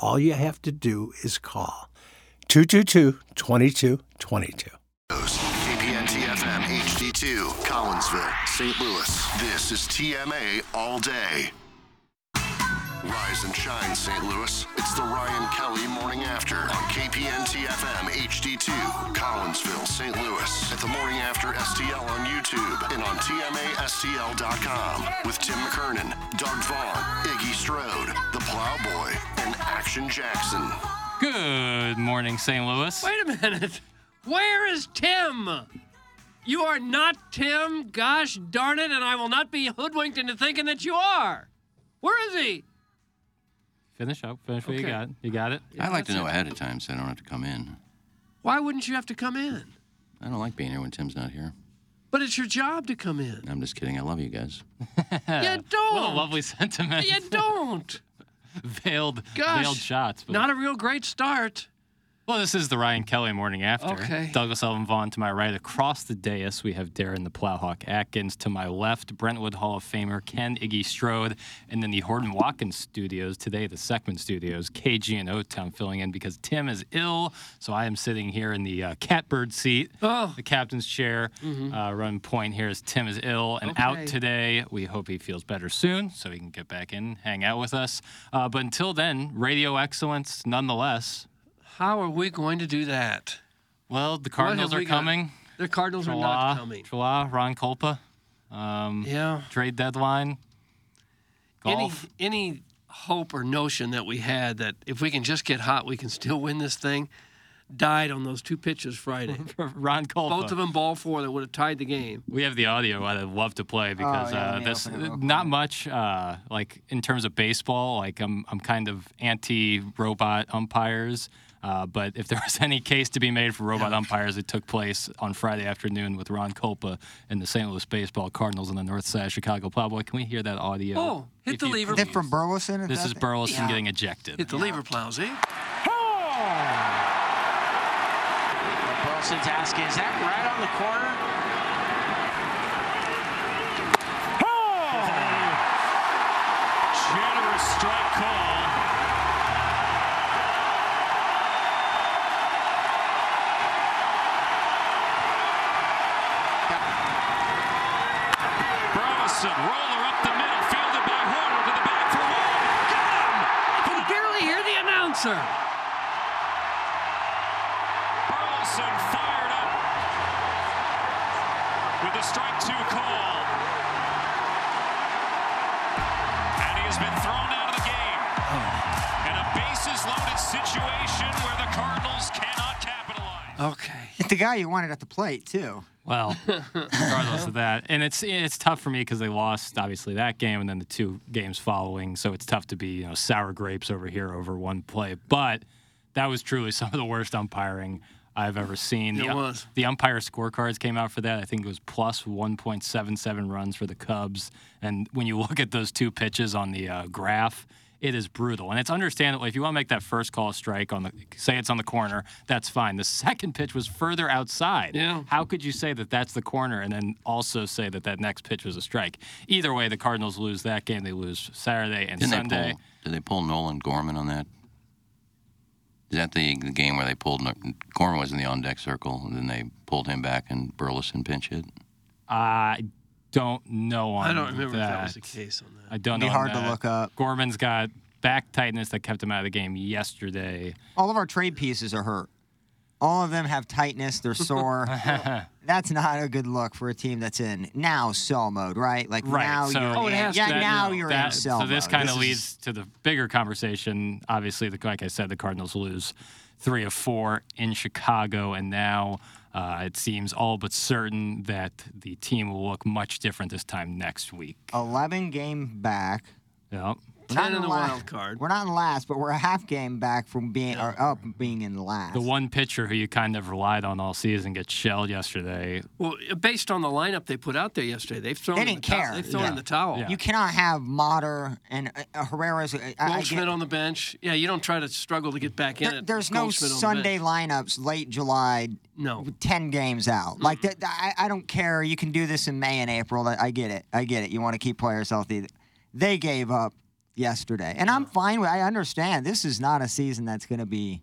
All you have to do is call 222 2222. KPNT FM HD2, Collinsville, St. Louis. This is TMA All Day. Rise and shine, St. Louis. It's the Ryan Kelley Morning After on KPNT FM HD2, Collinsville, St. Louis. At the Morning After STL on YouTube and on TMASTL.com with Tim McKernan, Doug Vaughn, Iggy Strode, The Plowboy, and Action Jackson. Good morning, St. Louis. Wait a minute. Where is Tim? You are not Tim. Gosh darn it, and I will not be hoodwinked into thinking that you are. Where is he? Finish up. Finish what you Okay. got. You got it? I like to know it. ahead of time so I don't have to come in. Why wouldn't you have to come in? I don't like being here when Tim's not here. But it's your job to come in. I'm just kidding. I love you guys. You What a don't. lovely sentiment. You don't. veiled, Gosh, veiled shots. But, Not a real great start. Well, this is the Ryan Kelley morning after. Okay. Douglas Elvin Vaughn to my right. Across the dais, we have Darren the Plowhawk Atkins. To my left, Brentwood Hall of Famer Ken Iggy Strode. And then the Horton Watkins studios, today the Seckman studios, KG and O-Town filling in because Tim is ill. So I am sitting here in the uh, catbird seat. Oh. the captain's chair. Uh, run point here is Tim is ill and out today. We hope he feels better soon so he can get back in, hang out with us. Uh, but until then, radio excellence nonetheless. How are we going to do that? Well, the Cardinals are we got? coming. The Cardinals are not coming. Trela, Ron Kulpa. Um, Yeah. Trade deadline. Any Golf. any hope or notion that we had that if we can just get hot, we can still win this thing, died on those two pitches Friday. Ron Kulpa. Both of them ball four that would have tied the game. We have the audio I'd love to play because yeah, uh, let this open it real not much uh, like in terms of baseball. Like I'm I'm kind of anti robot umpires. Uh, but if there was any case to be made for robot umpires, it took place on Friday afternoon with Ron Kulpa and the St. Louis Baseball Cardinals on the North Side of Chicago Plowboy. Can we hear that audio? Oh, hit If the you lever. Is that from Burleson? This is Burleson Yeah. getting ejected. Hit the lever plows, eh? Wilson task is that right on the corner? Generous strike the announcer. Burleson fired up with a strike two call. And he has been thrown out of the game. Oh. And a bases loaded situation where the Cardinals cannot capitalize. Okay. It's the guy you wanted at the plate too. Well, regardless of that, and it's it's tough for me because they lost obviously that game and then the two games following, so it's tough to be you know sour grapes over here over one play. But that was truly some of the worst umpiring I've ever seen. It the, was. The umpire scorecards came out for that. I think it was plus 1.77 runs for the Cubs, and when you look at those two pitches on the uh, graph. It is brutal, and it's understandable. If you want to make that first call a strike on the, say it's on the corner, that's fine. The second pitch was further outside. Yeah. How could you say that that's the corner and then also say that that next pitch was a strike? Either way, the Cardinals lose that game. They lose Saturday and Didn't Sunday. they pull? Did they pull Nolan Gorman on that? Is that the, the game where they pulled Gorman was in the on deck circle and then they pulled him back and Burleson pinch hit? I don't know on that. I don't remember that. if that was the case on that. I don't Be know. on hard to that. look up. Gorman's got back tightness that kept him out of the game yesterday. All of our trade pieces are hurt. All of them have tightness. They're sore. that's not a good look for a team that's in now sell mode, right? Like Right. now so you're Oh, in, yeah, to be. now you're that- in sell so this kind of is- leads to the bigger conversation. Obviously, the, like I said, the Cardinals lose three of four in Chicago, and now uh, it seems all but certain that the team will look much different this time next week. 11 game back. Yep. We're not in the la- wild card. We're not in last, but we're a half game back from being or up being in last. The one pitcher who you kind of relied on all season gets shelled yesterday. Well, based on the lineup they put out there yesterday, they've thrown. They in didn't the towel- care. They've thrown in the towel. Yeah. You cannot have Motter and uh, uh, Herrera's. Goldschmidt get- on the bench. Yeah, you don't try to struggle to get back in there- it. there's no Goldschmidt on the Sunday lineups late July. No. ten games out. Like that. I, I don't care. You can do this in May and April. I I get it. I get it. You want to keep players healthy. They gave up yesterday, and I'm fine with. I understand. This is not a season that's going to be.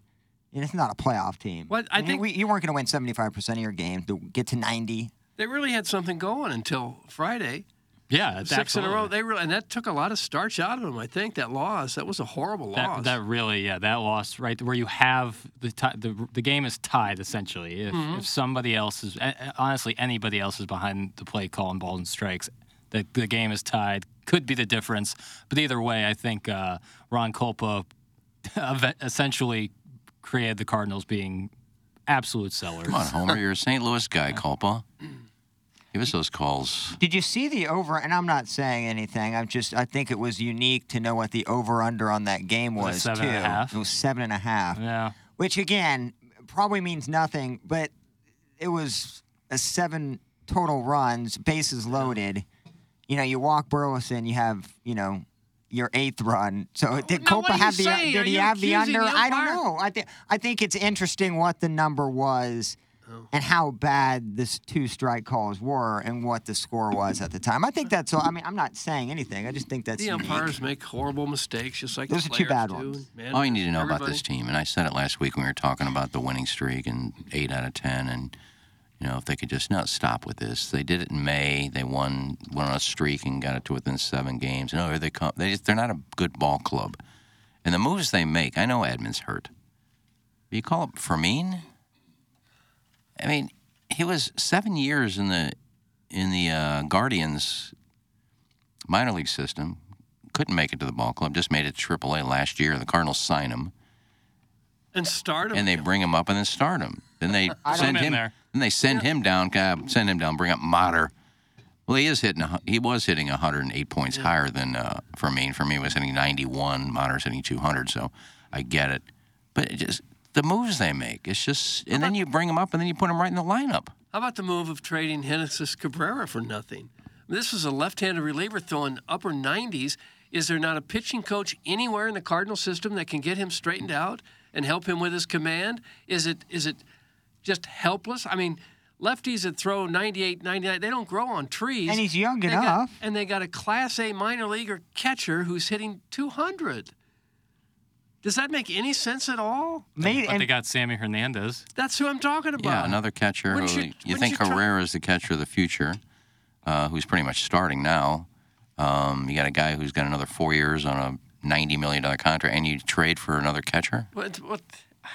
It's not a playoff team. What, I mean, think- we, you weren't going to win 75 percent of your games to get to 90. They really had something going until Friday. Yeah, Six in a row. They really, and that took a lot of starch out of them. I think that loss. That was a horrible That, loss. that really, yeah, that loss right where you have the ti the the game is tied essentially. If Mm-hmm. if somebody else is a- a- honestly anybody else is behind the play calling balls and strikes, the the game is tied. Could be the difference, but either way, I think uh, Ron Kulpa essentially created the Cardinals being absolute sellers. Come on, Homer. You're a St. Louis guy, Kulpa. Give us those calls. Did you see the over? And I'm not saying anything. I'm just. I think it was unique to know what the over under on that game Was it was, seven too. and a half? It was seven and a half. Yeah. which again probably means nothing, but it was a seven total runs, bases loaded. You know, you walk Burleson, you have you know your eighth run. So did now Kulpa have the saying? did Are he have the under? the I don't know. I think I think it's interesting what the number was. Oh. And how bad this two strike calls were, and what the score was at the time. I think that's all. I mean, I'm not saying anything. I just think that's the unique. umpires make horrible mistakes, just like Those the are two bad do. ones. Man, All you need to know about this team, and I said it last week when we were talking about the winning streak and eight out of ten, and you know if they could just not stop with this. They did it in May. They won went on a streak and got it to within seven games. No, here they come. They just, they're not a good ball club, and the moves they make. I know Edman's hurt. But you call up Fermin. I mean, he was seven years in the in the uh, Guardians minor league system. Couldn't make it to the ball club. Just made it to AAA last year. The Cardinals sign him, and start 'em. and they bring him up and then start him. Then they send him. there. Then they send him down. Uh, send him down. Bring up Motter. Well, he is hitting. He was hitting 108 points higher than uh, Fermin. Fermin was hitting 91. Motter's hitting 200. So I get it. But it just the moves they make. It's just, and then you bring them up, and then you put them right in the lineup. How about the move of trading Genesis Cabrera for nothing? This is a left-handed reliever throwing upper 90s. Is there not a pitching coach anywhere in the Cardinal system that can get him straightened out and help him with his command? Is it is it just helpless? I mean, lefties that throw 98, 99, they don't grow on trees. And he's young They got- enough. and they got a Class A minor leaguer catcher who's hitting 200. Does that make any sense at all? Made, But they got Sammy Hernandez. That's who I'm talking about. Yeah, another catcher. Who, you- you, think you try- is the catcher of the future, uh, who's pretty much starting now. Um, you got a guy who's got another four years on a $90 million contract, and you trade for another catcher? What, what,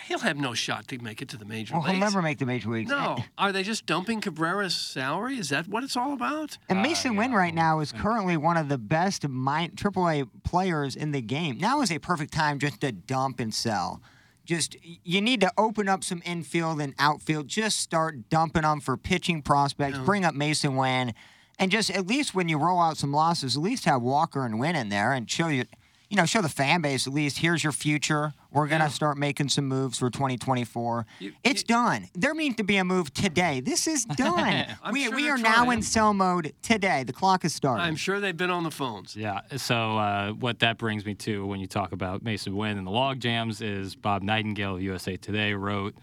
he'll have no shot to make it to the major well, he'll never make the major leagues. No. Are they just dumping Cabrera's salary? Is that what it's all about? And Masyn ah, Winn right now is currently one of the best min- AAA players in the game. Now is a perfect time just to dump and sell. Just you need to open up some infield and outfield. Just start dumping them for pitching prospects. Bring up Masyn Winn, and just at least when you roll out some losses, at least have Walker and Winn in there and show you, you know, show the fan base at least here's your future. We're gonna start making some moves for 2024. it's done. There needs to be a move today. This is done. We sure we they're are now in sell mode today. The clock is starting. I'm sure they've been on the phones. Yeah. So uh, what that brings me to when you talk about Masyn Winn and the log jams is Bob Nightingale of USA Today wrote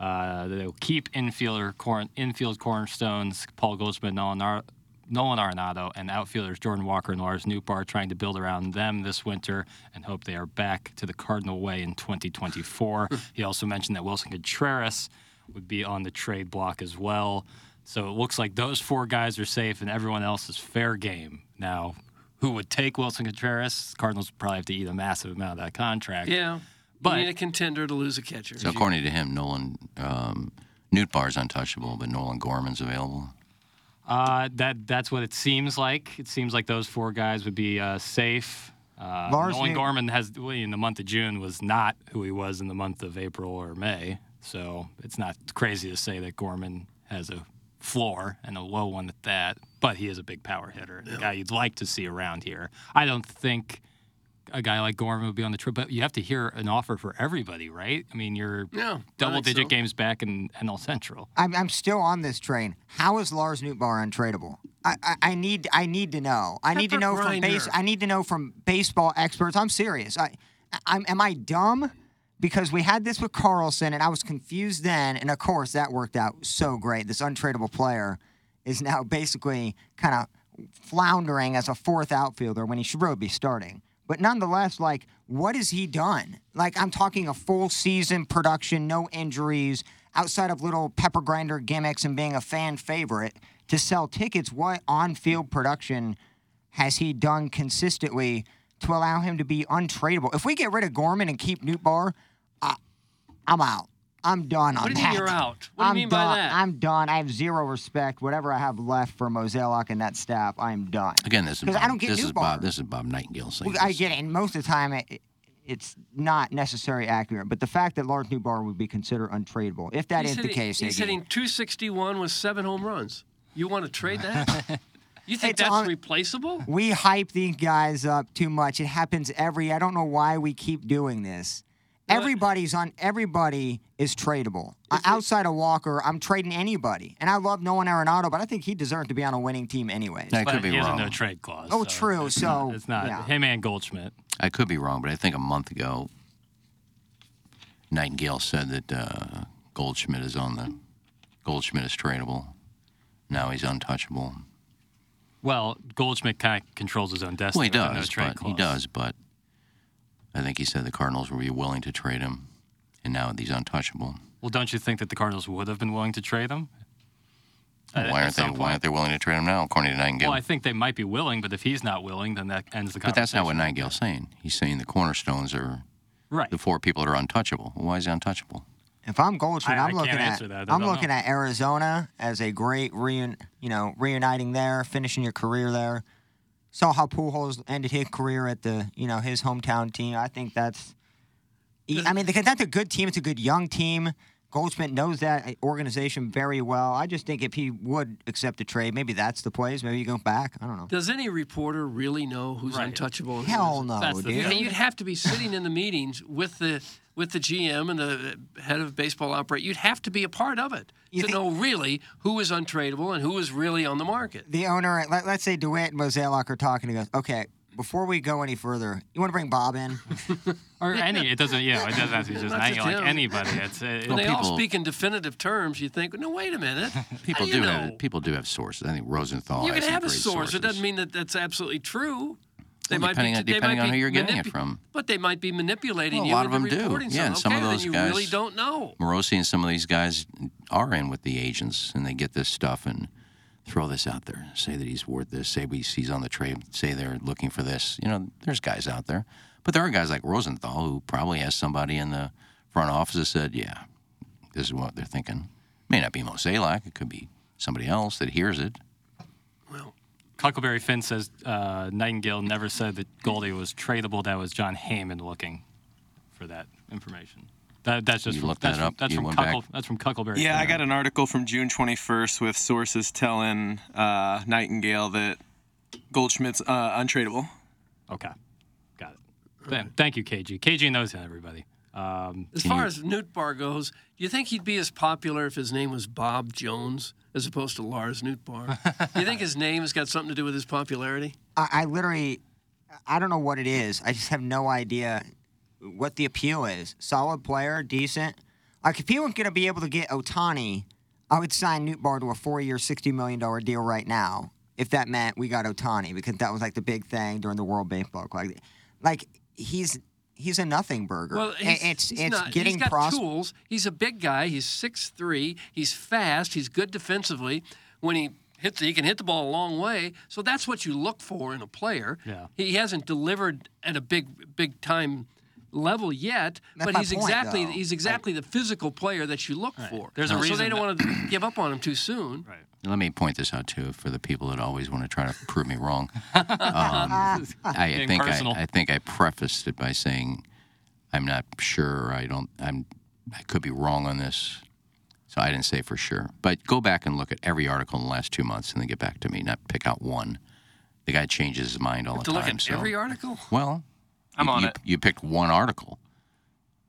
uh, that they'll keep infielder corn, infield cornerstones Paul Goldschmidt, Nolan, Ar- Nolan Arenado, and outfielders Jordan Walker and Lars Nootbaar trying to build around them this winter and hope they are back to the Cardinal way in 2024. he also mentioned that Willson Contreras would be on the trade block as well. So it looks like those four guys are safe and everyone else is fair game. Now, who would take Willson Contreras? Cardinals would probably have to eat a massive amount of that contract. Yeah. But- you need a contender to lose a catcher. So according to him, Nolan um, Nootbaar's untouchable, but Nolan Gorman's available. Uh, that that's what it seems like. It seems like those four guys would be uh, safe. Uh, Lars Nolan Gorman has well, in the month of June was not who he was in the month of April or May. So it's not crazy to say that Gorman has a floor and a low one at that. But he is a big power hitter, and a guy you'd like to see around here. I don't think a guy like Gorman would be on the trip, but you have to hear an offer for everybody, right? I mean, you're Yeah, double digit so. games back in NL Central. I'm, I'm still on this train. How is Lars Nootbaar untradeable? I, I, I need I need to know. I need to Pepper know from base. I need to know from baseball experts. I'm serious. I, I'm am I dumb? Because we had this with Carlson, and I was confused then, and of course that worked out so great. This untradeable player is now basically kind of floundering as a fourth outfielder when he should really be starting. But nonetheless, like, what has he done? Like, I'm talking a full season production, no injuries, outside of little pepper grinder gimmicks and being a fan favorite to sell tickets. What on field production has he done consistently to allow him to be untradeable? If we get rid of Gorman and keep Nootbaar, I, I'm out. I'm done on What do you that. mean you're out? What do you I'm by done. that? I'm done. I have zero respect. Whatever I have left for Mozeliak and that staff, I'm done. Again, this is 'Cause Bob, I don't get this Newt is Bob. This is Bob Nightingale saying. Well, I get it, and most of the time it, it's not necessarily accurate. But the fact that Lars Nootbaar would be considered untradeable, if that he's is the case, He's Iggy, hitting 261 with seven home runs. You want to trade that? you think It's that's on- replaceable? we hype these guys up too much. It happens every. I don't know why we keep doing this. Everybody's on. Everybody is tradable. Uh, outside of Walker, I'm trading anybody, and I love Nolan Arenado, but I think he deserved to be on a winning team anyways. I could be he has a wrong. no trade clause. Oh, so true, It's so, not, it's not yeah. him and Goldschmidt. I could be wrong, but I think a month ago, Nightingale said that uh, Goldschmidt is on the Goldschmidt is tradable. Now he's untouchable. Well, Goldschmidt kind of controls his own destiny. Well, he with a no does, trade but he does. But I think he said the Cardinals would be willing to trade him, and now he's untouchable. Well, don't you think that the Cardinals would have been willing to trade him? Why aren't they? some Why aren't they willing to trade him now? According to Nightingale. Well, I think they might be willing, but if he's not willing, then that ends the conversation. but that's not what conversation. Nightingale's saying. He's saying the cornerstones are Right. the four people that are untouchable. Well, why is he untouchable? If I'm Goldschmidt, I- I I'm looking at that. I I'm looking know. at Arizona as a great reun, you know, reuniting there, finishing your career there. Saw how Pujols ended his career at the, you know, his hometown team. I think that's. I mean, because that's a good team. It's a good young team. Goldschmidt knows that uh, organization very well. I just think if he would accept a trade, maybe that's the place. Maybe you go back. I don't know. Does any reporter really know who's Right. untouchable? and Hell no, dude. I mean, you'd have to be sitting in the meetings with the with the GM and the uh, head of baseball operate. You'd have to be a part of it You to think- know really who is untradeable and who is really on the market. the owner, let, let's say DeWitt and Mozeliak are talking. He goes, okay, before we go any further, you want to bring Bob in? Or any, it doesn't, you know, it doesn't have to be just any, just like anybody. It's, uh, it, When they all people- speak in definitive terms, you think, no, wait a minute. People How do you have people do have sources. I think Rosenthal. You can some have a source. Sources. It doesn't mean that that's absolutely true. They Well, might depending be, on- they depending might on be who you're getting it from. But they might be manipulating Well, a you lot of them do. reporting Yeah, and something. some of those then guys- you really don't know. Morosi and some of these guys are in with the agents, and they get this stuff and throw this out there. Say that he's worth this. Say he's on the trade. Say they're looking for this. You know, there's guys out there, but there are guys like Rosenthal who probably has somebody in the front office that said, "Yeah, this is what they're thinking." May not be Mozeliak. It could be somebody else that hears it. Well, Huckleberry Finn says uh, Nightingale never said that Goldie was tradable. That was Jon Heyman looking for that information. That, that's just You from, looked that's that from, up? That's You from went? Cuckle, that's from Huckleberry. Yeah, I got an article from June 21st with sources telling uh, Nightingale that Goldschmidt's uh, untradeable. Okay, got it. Then, thank you, KG. KG knows everybody. Um, as far as Newt Bar goes, do you think he'd be as popular if his name was Bob Jones as opposed to Lars Nootbaar? do you think his name has got something to do with his popularity? I, I literally, I don't know what it is. I just have no idea what the appeal is. Solid player, decent. Like if he wasn't going to be able to get Ohtani, I would sign Nootbaar to a four-year, sixty million dollar deal right now. If that meant we got Ohtani, because that was like the big thing during the World Baseball Classic. Like he's he's a nothing burger. Well, he's, it's he's it's not, getting he's got pros- tools. He's a big guy. He's 6'3". He's fast. He's good defensively. When he hits, he can hit the ball a long way. So that's what you look for in a player. Yeah. He hasn't delivered at a big, big time level yet, That's but he's point, exactly though. he's exactly the physical player that you look for. There's a so reason So they don't want to give up on him too soon. Right. Let me point this out too for the people that always want to try to prove me wrong. Um, I think personal. I, I think I prefaced it by saying I'm not sure. I don't. I'm. I could be wrong on this, so I didn't say for sure. But go back and look at every article in the last two months, and then get back to me. Not pick out one. The guy changes his mind all the to the look time. at so every article. well, I'm you, on you, it. You picked one article.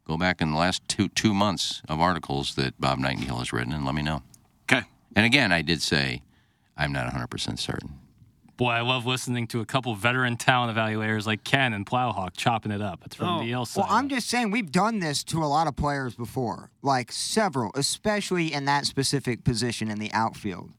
Go back in the last two two months of articles that Bob Nightingale has written, and let me know. Okay. And again, I did say I'm not 100% certain. Boy, I love listening to a couple veteran talent evaluators like Ken and Plowhawk chopping it up. It's from Oh. the Yale side. Well, I'm just saying we've done this to a lot of players before, like several, especially in that specific position in the outfield.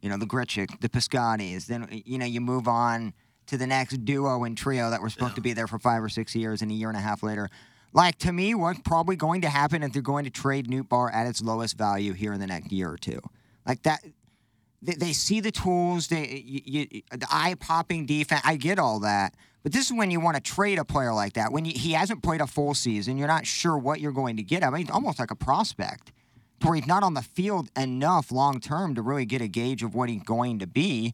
You know, the Grichuk, the Piscottis. Then you know you move on to the next duo and trio that were supposed to be there for five or six years, and a year and a half later. Like to me, what's probably going to happen if they're going to trade Nootbaar at its lowest value here in the next year or two, like that. They, they see the tools, they you, you, the eye popping defense. I get all that, but this is when you want to trade a player like that. When you, he hasn't played a full season, you're not sure what you're going to get. I mean, almost like a prospect, where he's not on the field enough long term to really get a gauge of what he's going to be.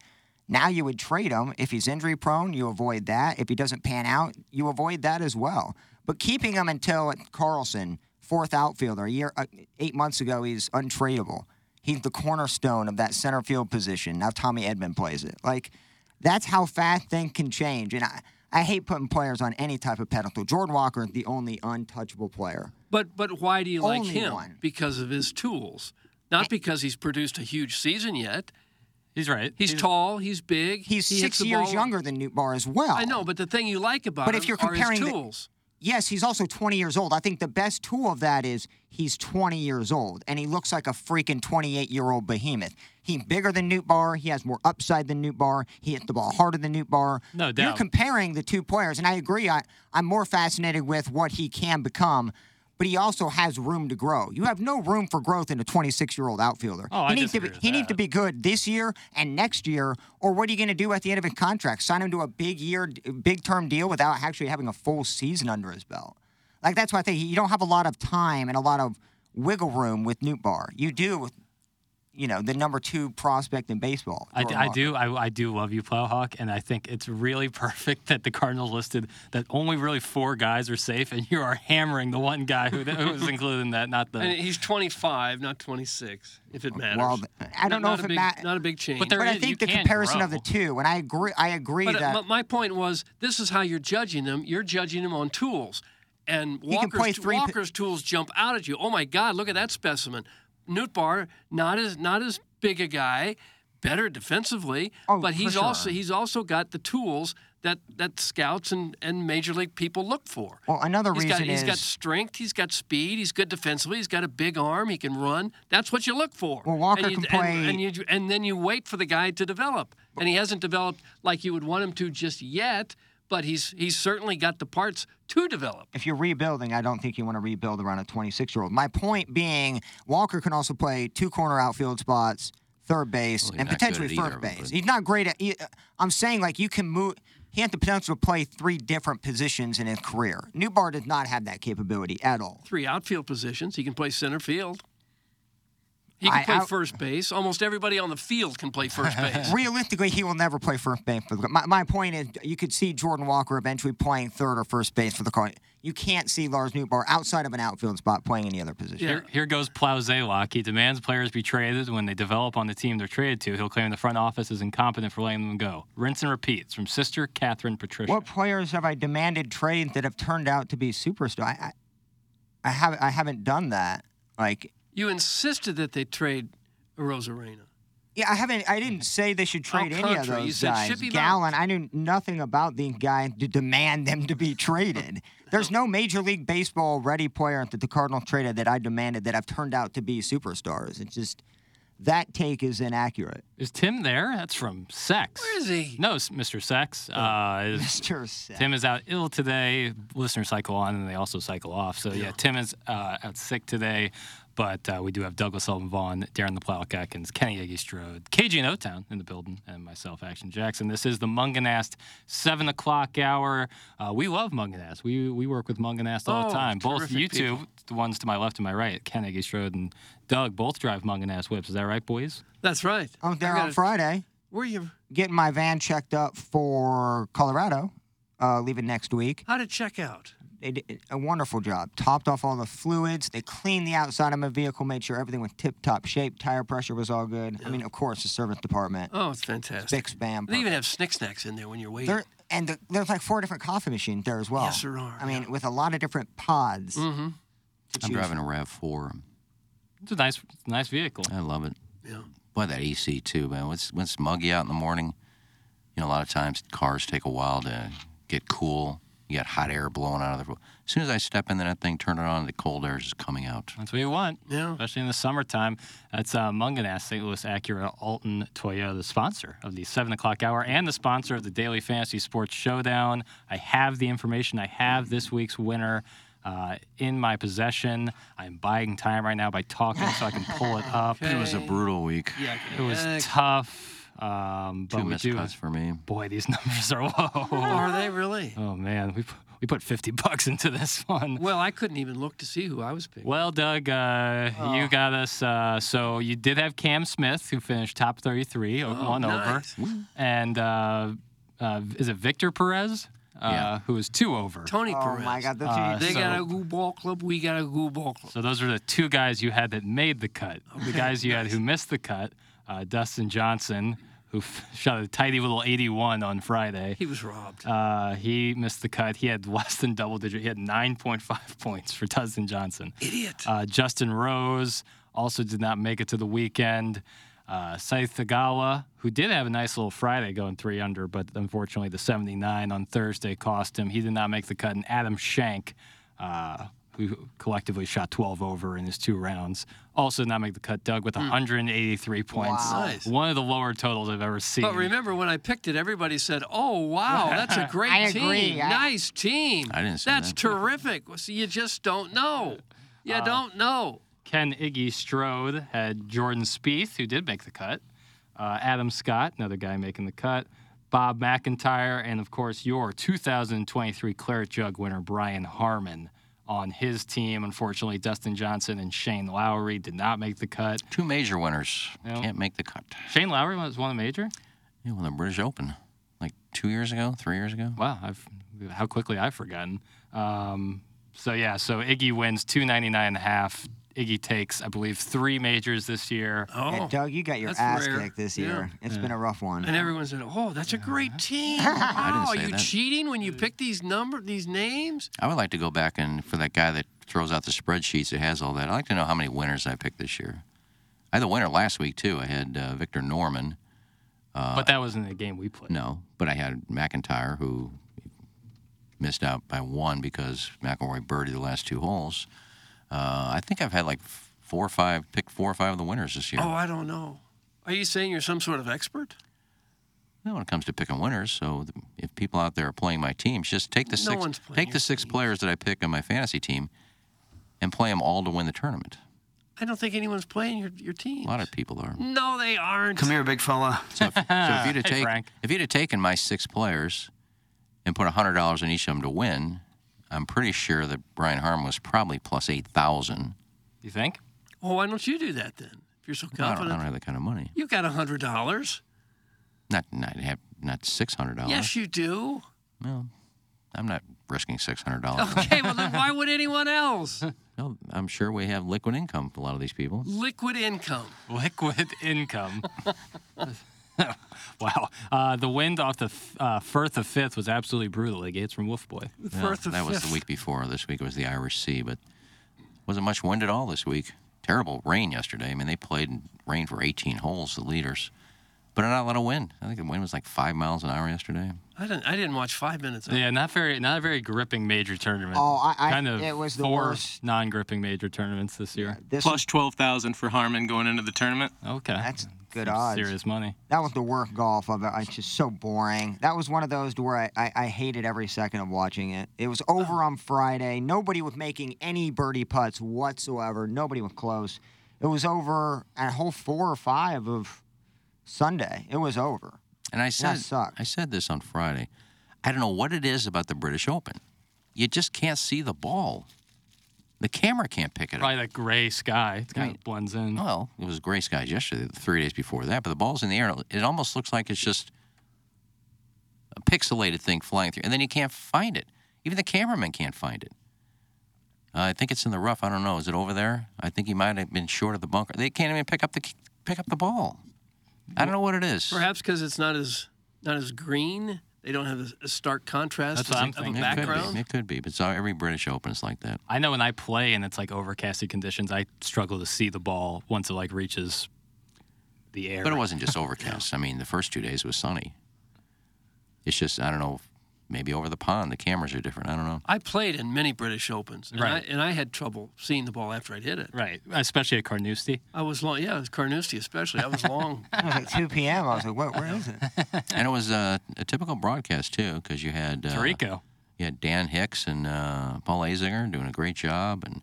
Now you would trade him if he's injury prone. You avoid that. If he doesn't pan out, you avoid that as well. But keeping him until Carlson, fourth outfielder, a year, uh, eight months ago, he's untradeable. He's the cornerstone of that center field position. Now Tommy Edman plays it. Like that's how fast things can change. And I, I hate putting players on any type of pedestal. Jordan Walker is the only untouchable player. But but why do you like Only him? one. Because of his tools, not because he's produced a huge season yet. He's right. He's, tall. He's big. He's he six years younger than Nootbaar as well. I know, but the thing you like about But him if you're comparing the- tools. Yes, he's also 20 years old. I think the best tool of that is he's 20 years old and he looks like a freaking 28 year old behemoth. He's bigger than Nootbaar. He has more upside than Nootbaar. He hits the ball harder than Nootbaar. No doubt. You're comparing the two players, and I agree. I, I'm more fascinated with what he can become, but he also has room to grow. You have no room for growth in a 26 year old outfielder. Oh, I he needs to be, he needs to be good this year and next year, or what are you going to do at the end of his contract? Sign him to a big year, big term deal without actually having a full season under his belt. Like that's why I think you don't have a lot of time and a lot of wiggle room with Nootbaar. You do with, you know, the number two prospect in baseball. I, I do. I, I do love you, Plowhawk, and I think it's really perfect that the Cardinals listed that only really four guys are safe, and you are hammering the one guy who, who was included in that, not the. And he's 25, not 26, if it matters. Well, I don't Not- know not if it matters. Not a big change. But there But I think the can comparison of the two, and I agree. I agree But that my- my point was, this is how you're judging them. You're judging them on tools, and He can play Walker's, p- Walker's tools jump out at you. Oh my God, look at that specimen. Nootbaar, not as not as big a guy, better defensively, Oh, but he's also he's also got the tools that that scouts and, and major league people look for. Well, another He's reason got, he's is got strength. He's got speed. He's good defensively. He's got a big arm. He can run. That's what you look for. Well, Walker and you, can and- and, you, and then you wait for the guy to develop, and he hasn't developed like you would want him to just yet. But he's he's certainly got the parts to develop. if you're rebuilding, I don't think you want to rebuild around a 26 year old. My point being, Walker can also play two corner outfield spots, third base, Well, and potentially at either first base. but- He's not great at. he- I'm saying like you can move. He had the potential to play three different positions in his career. Nootbaar does not have that capability at all. Three outfield positions. He can play center field. He can I- play I- first base. Almost everybody on the field can play first base. Realistically, he will never play first base for the. My, my point is, you could see Jordan Walker eventually playing third or first base for the Cardinals. You can't see Lars Nootbaar outside of an outfield spot playing any other position. Here, here goes Plow Zaylock. He demands players be traded when they develop on the team they're traded to. He'll claim the front office is incompetent for letting them go. Rinse and repeats from sister Catherine Patricia. What players have I demanded trades that have turned out to be superstars? I, I, I haven't. I haven't done that. Like, You insisted that they trade Rosarena. yeah, I haven't. I didn't say they should trade any of Alcantara, you those said guys. ship him Gallen. I knew nothing about the guy to demand them to be traded. There's no Major League Baseball ready player that the Cardinals traded that I demanded that have turned out to be superstars. It's just that take is inaccurate. Is Tim there? That's from Sex. Where is he? No, Mr. Sex. Uh, is- Mr. Seth. Tim is out ill today. Listeners cycle on and they also cycle off. So, yeah, Tim is uh, out sick today. But uh, we do have Douglas Sullivan Vaughn, Darren the Plow Atkins, Kenny Iggy Strode, KG and O-Town in the building, and myself, Action Jackson. This is the Mungenast 7 o'clock hour. Uh, we love Mungenast. We we work with Mungenast all the Oh, time. Both terrific you two, people. the ones to my left and my right, Ken Iggy Strode and Doug, both drive Mungenast whips. Is that right, boys? That's right. I'm there on gotta- Friday, Where are you? getting my van checked up for Colorado, uh, leaving next week. How did check out? They did a wonderful job. Topped off all the fluids. They cleaned the outside of my vehicle, made sure everything was tip top shape. Tire pressure was all good. I mean, of course, the service department. Oh, it's fantastic. Big spam. They even have snick snacks in there when you're waiting. There, and the, there's like four different coffee machines there as well. Yes, there are, I mean, with a lot of different pods. Mm-hmm. I'm driving a Rav4. It's a nice, nice vehicle. I love it. Yeah. Boy, that AC too, man. When it's, when it's muggy out in the morning, you know, a lot of times cars take a while to get cool. You got hot air blowing out of the. As soon as I step in that thing, turn it on, the cold air is just coming out. That's what you want, Yeah. especially in the summertime. That's uh, Mungenast, St. Louis Acura Alton Toyota, the sponsor of the 7 o'clock hour and the sponsor of the Daily Fantasy Sports Showdown. I have the information. I have this week's winner uh, in my possession. I'm buying time right now by talking so I can pull it up. It was a brutal week. Yeah. It was tough. Um, but Two we missed do. cuts for me. Boy, these numbers are low. Are they really? Oh man, we put, we put 50 bucks into this one. Well, I couldn't even look to see who I was picking. Well, Doug, uh, you got us. Uh, so you did have Cam Smith, who finished top 33, o- Oh, one nice. over, and uh, uh, is it Victor Perez, uh, Yeah. who was two over. Tony Oh Perez. my God, those Uh, They so- got a goo ball club. We got a goo ball club. So those are the two guys you had that made the cut. The guys you had who missed the cut, uh, Dustin Johnson, who f- shot a tidy little 81 on Friday. He was robbed. Uh, he missed the cut. He had less than double digit. He had 9.5 points for Dustin Johnson. Idiot. Uh, Justin Rose also did not make it to the weekend. Uh, who did have a nice little Friday going three under, but unfortunately the 79 on Thursday cost him. He did not make the cut. And Adam Schenk, uh, who collectively shot 12 over in his two rounds, also did not make the cut. Doug with 183 points. Wow. Nice. One of the lower totals I've ever seen. But remember, when I picked it, everybody said, "Oh, wow, that's a great I team. agree. I- Nice team. I didn't say That's that. terrific." Well, see, you just don't know. You Uh, don't know. Ken Iggy Strode had Jordan Spieth, who did make the cut. Uh, Adam Scott, another guy making the cut. Bob McIntyre, and of course, your 2023 Claret Jug winner, Brian Harman, on his team. Unfortunately, Dustin Johnson and Shane Lowry did not make the cut. Two major winners Yeah. can't make the cut. Shane Lowry was one of the major. Yeah, well, the British Open, like two years ago, three years ago. Wow, I've how quickly I've forgotten. Um, so yeah, so Iggy wins 299 and a half. Iggy takes, I believe, three majors this year. Oh, Yeah, Doug, you got your that's ass rare. kicked this Yeah. year. It's been a rough one. and everyone said, "Oh, that's a great team." didn't Wow, are you that. cheating when you pick these number, these names? I would like to go back and for that guy that throws out the spreadsheets that has all that. I'd like to know how many winners I picked this year. I had a winner last week too. I had uh, Victor Norman. but that wasn't the game we played. No, but I had McIntyre who missed out by one because McIlroy birdied the last two holes. Uh, I think I've had like four or five, picked four or five of the winners this year. Oh, I don't know. Are you saying you're some sort of expert? Well, when it comes to picking winners, so th- if people out there are playing my teams, just take the No six, take the six team. players that I pick on my fantasy team, and play them all to win the tournament. I don't think anyone's playing your your team. A lot of people are. No, they aren't. Come here, big fella. So if, so if you'd have Hey, take, if you'd have taken my six players and put hundred dollars on each of them to win, I'm pretty sure that Brian Harman was probably plus eight thousand. You think? Well, why don't you do that then? If you're so I don't, I don't have that kind of money. You've got a hundred dollars. Not not have not six hundred dollars. Yes, you do. Well, I'm not risking six hundred dollars. Okay, well then why would anyone else? no, I'm sure we have liquid income. For a lot of these people. Liquid income. Liquid income. wow. Uh, the wind off the f- uh, Firth of Fifth was absolutely brutal. Iggy. It's from Wolf Boy. The Well, Firth of that was the week before. This week it was the Irish Sea, but wasn't much wind at all this week. Terrible rain yesterday. I mean, they played in rain for 18 holes, the leaders. but not a lot of wind. I think the wind was like five miles an hour yesterday. I didn't. I didn't watch five minutes. Of it. Yeah, not very, not a very gripping major tournament. Oh, I- I- kind of it was the four worst. non-gripping major tournaments this year. This Plus 12,000 for Harman going into the tournament. Okay, That's good Some odds. Serious money. That was the worst golf of it. It's just so boring. That was one of those to where I, I, I hated every second of watching it. It was over oh. on Friday. Nobody was making any birdie putts whatsoever. Nobody was close. It was over at hole four or five of Sunday. It was over. And I said, sucked. I said this on Friday. I don't know what it is about the British Open. You just can't see the ball. The camera can't pick it up. Probably that gray sky. It kind of blends in. Well, it was gray skies yesterday, three days before that, but the ball's in the air. It almost looks like it's just a pixelated thing flying through, and then you can't find it. Even the cameraman can't find it. Uh, I think it's in the rough. I don't know. Is it over there? I think he might have been short of the bunker. They can't even pick up the pick up the ball. I don't know what it is. Perhaps because it's not as not as green. They don't have a, a stark contrast That's what I'm of a thinking. It could background. be. It could be. But it's, every British Open is like that. I know when I play and it's like overcasted conditions, I struggle to see the ball once it like reaches the air. But it wasn't just overcast. I mean, the first two days was sunny. It's just I don't know. Maybe over the pond, the cameras are different. I don't know. I played in many British Opens, and, Right. I, and I had trouble seeing the ball after I'd hit it. Right, especially at Carnoustie. I was long. Yeah, it was Carnoustie especially. I was long. It was like 2 p.m. I was like, what, where is it? And it was uh, a typical broadcast too, because you had uh, Tirico. You had Dan Hicks and uh, Paul Azinger doing a great job, and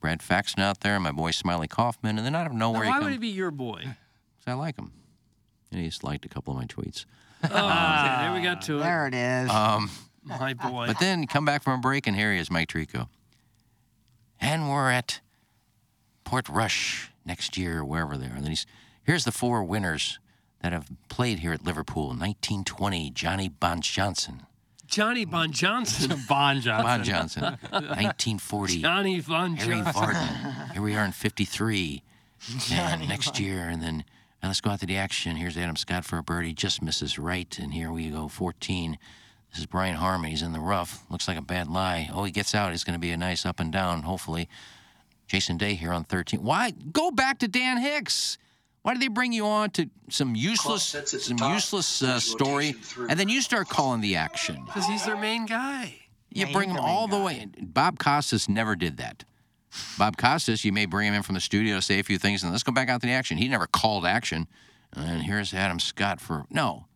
Brad Faxon out there, and my boy Smiley Kaufman, and then out of Now, nowhere why he would comes. he be your boy? Because I like him, and he's liked a couple of my tweets. Oh, okay, there we got to it. There it is. Um, My boy. but then come back from a break, and here he is, Mike Tirico. And we're at Portrush next year, wherever they are. And then he's here's the four winners that have played here at Liverpool. 1920, Johnny Bon Johnson. Johnny Bon Johnson. Bon Johnson. Bon Johnson. 1940, Johnny Von Harry Johnson. Varden. Here we are in 53. And next year, and then and let's go out to the action. Here's Adam Scott for a birdie, just misses right. And here we go, 14. This is Brian Harman. He's in the rough. Looks like a bad lie. Oh, he gets out. It's going to be a nice up and down, hopefully. Jason Day here on 13. Why? Go back to Dan Hicks. Why did they bring you on to some useless, some useless uh, story, and then you start calling the action? Because he's their main guy. You Yeah, bring him the main all the way. Bob Costas never did that. Bob Costas, you may bring him in from the studio to say a few things, and let's go back out to the action. He never called action. And here's Adam Scott for no.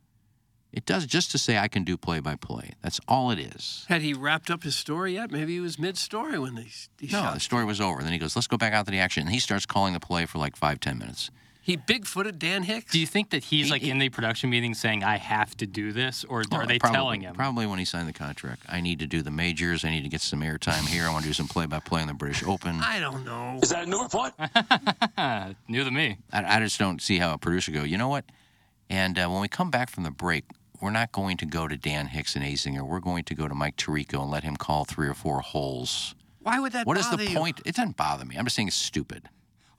It does just to say I can do play by play. That's all it is. Had he wrapped up his story yet? Maybe he was mid-story when they, he No, shot. the story was over. Then he goes, let's go back out to the action. And he starts calling the play for like five, ten minutes. He big-footed Dan Hicks. Do you think that he's He- like he- in the production meeting saying, "I have to do this," or Well, are they probably, telling him? Probably when he signed the contract. I need to do the majors. I need to get some airtime here. I want to do some play by play on the British Open. I don't know. Is that a new report? New to me. I, I just don't see how a producer go. You know what? And uh, when we come back from the break, we're not going to go to Dan Hicks and Azinger. We're going to go to Mike Tirico and let him call three or four holes. Why would that What is the you? point? It doesn't bother me. I'm just saying it's stupid.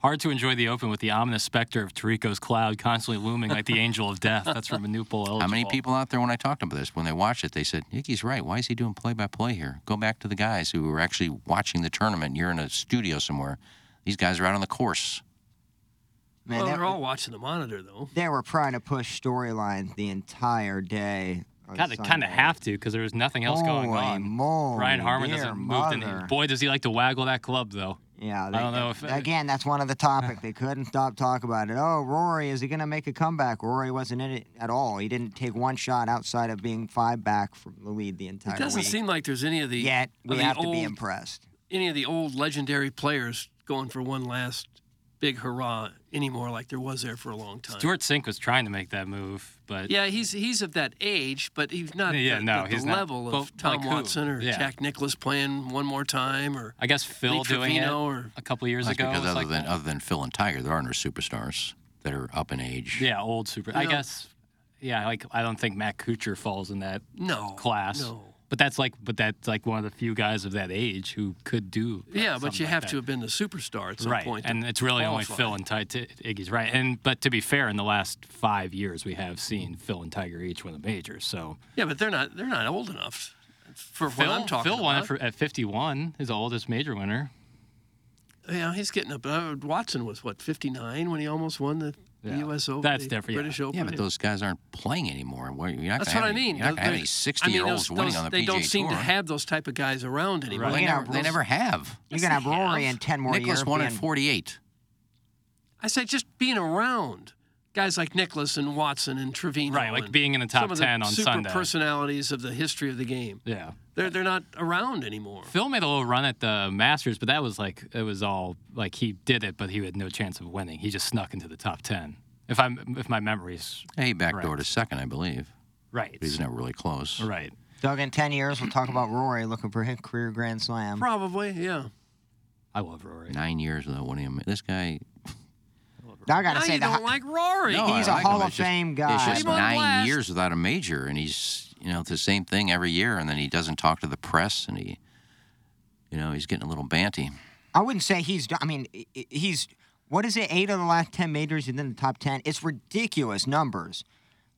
Hard to enjoy the Open with the ominous specter of Tirico's cloud constantly looming like the angel of death. That's from a new poll. How many people out there, when I talked about this, when they watched it, they said, Nicky's right. Why is he doing play by play here? Go back to the guys who were actually watching the tournament. You're in a studio somewhere. These guys are out on the course. Man, well, they're all watching the monitor, though. they were trying to push storylines the entire day. on God, they kind of have to because there was nothing else going Holy on. moly, Brian Harman dear doesn't move. mother. The, boy, does he like to waggle that club, though. Yeah, I don't know if- again that's one of the topics they couldn't stop talking about it. Oh, Rory, is he going to make a comeback? Rory wasn't in it at all. He didn't take one shot outside of being five back from the lead the entire time. It doesn't week. seem like there's any of the Yet we the have to be impressed. any of the old legendary players going for one last big hurrah anymore, like there was there for a long time. Stewart Cink was trying to make that move, but Yeah, he's he's of that age, but he's not Yeah, the, no, the, he's the not. level of Tom like who? Watson or Yeah. Jack Nicklaus playing one more time or I guess Phil Lee doing it or a couple years ago. because other like than that. other than Phil and Tiger, there are no superstars that are up in age. yeah, old super. I know- guess. Yeah, like I don't think Matt Kuchar falls in that no class. No. But that's like, but that's like one of the few guys of that age who could do. uh, Yeah, but you like have that. to have been the superstar at some right, point. and it's really only. Phil and Tiger. Iggy's right, and but to be fair, in the last five years, we have seen Phil and Tiger each win a major. So Yeah, but they're not they're not old enough for Phil, what I'm talking Phil won about. for, at 51, his oldest major winner. Yeah, he's getting up. Uh, Watson was what 59 when he almost won the The U.S. Open. That's the different, yeah. British Open. Yeah, but those guys aren't playing anymore. You're not That's what I mean. You're not gonna have Those- any I 60 mean, year olds those- winning those- on the They PGA don't seem Tour. to have those type of guys around anymore. They, Well, never, yeah, they never have. You're gonna have Rory in ten more Nicklaus years. won at 48. I say just being around guys like Nicklaus and Watson and Trevino. Right, like being in the top some of the 10 on super Sunday. personalities of the history of the game. Yeah. They're they're not around anymore. Phil made a little run at the Masters, but that was like it was all like he did it, but he had no chance of winning. He just snuck into the top ten. If I'm if my memory's Hey, he backdoored to second, I believe. right, But he's never really close. right. Doug, in ten years, we'll talk about Rory looking for his career grand slam. Probably, yeah. I love Rory. Nine years without winning. a- This guy. I gotta Now say you the don't like Rory. No, He's I a like Hall him. of It's just- Fame It's just nine blast. years without a major, and he's you know it's the same thing every year, and then he doesn't talk to the press, and he, you know, he's getting a little banty. I wouldn't say he's. I mean, i- i- he's. What is it? Eight of the last ten majors and then the top ten. It's ridiculous numbers.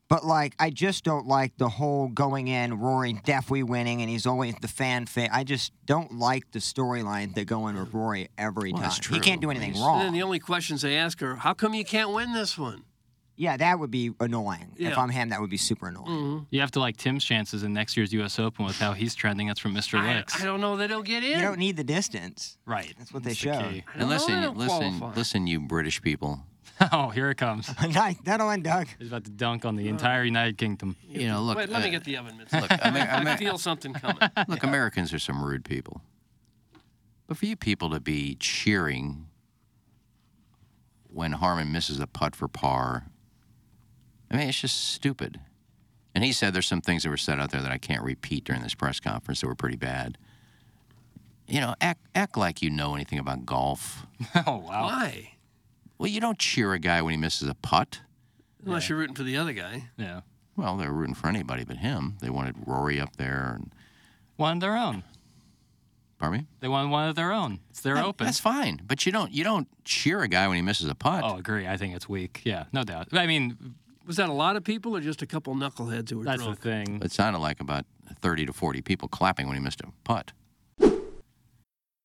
But like, I just don't like the whole going in. Rory definitely winning, and he's always the fan fit. I just don't like the storyline that go in with Rory every Well, time. that's He can't do anything He's- wrong. And then the only questions they ask are, "How come you can't win this one?" Yeah, that would be annoying. If I'm him, that would be super annoying. You have to like Tim's chances in next year's U.S. Open with how he's trending. That's from Mr. I, Licks. I don't know. They don't get in. You don't need the distance. right. That's what they That's the showed. key. Don't And listen, listen, qualify. listen, you British people. oh, here it comes. Nice. That'll end, Doug. He's about to dunk on the entire United Kingdom. You know, look. Wait, let me uh, get the oven mitts. Look, Amer- I Amer- feel something coming. Look, Americans are some rude people. But for you people to be cheering when Harman misses a putt for par, I mean, it's just stupid. And he said there's some things that were said out there that I can't repeat during this press conference that were pretty bad. You know, act, act like you know anything about golf. oh wow. Why? Well, you don't cheer a guy when he misses a putt. Unless you're rooting for the other guy. Yeah. Well, they're rooting for anybody but him. They wanted Rory up there. And, One of their own. pardon me? They won one of their own. It's their That- open. That's fine, but you don't you don't cheer a guy when he misses a putt. Oh, agree. I think it's weak. Yeah, no doubt. I mean, Was that a lot of people or just a couple knuckleheads who were that's drunk? the thing. It sounded like about 30 to 40 people clapping when he missed a putt.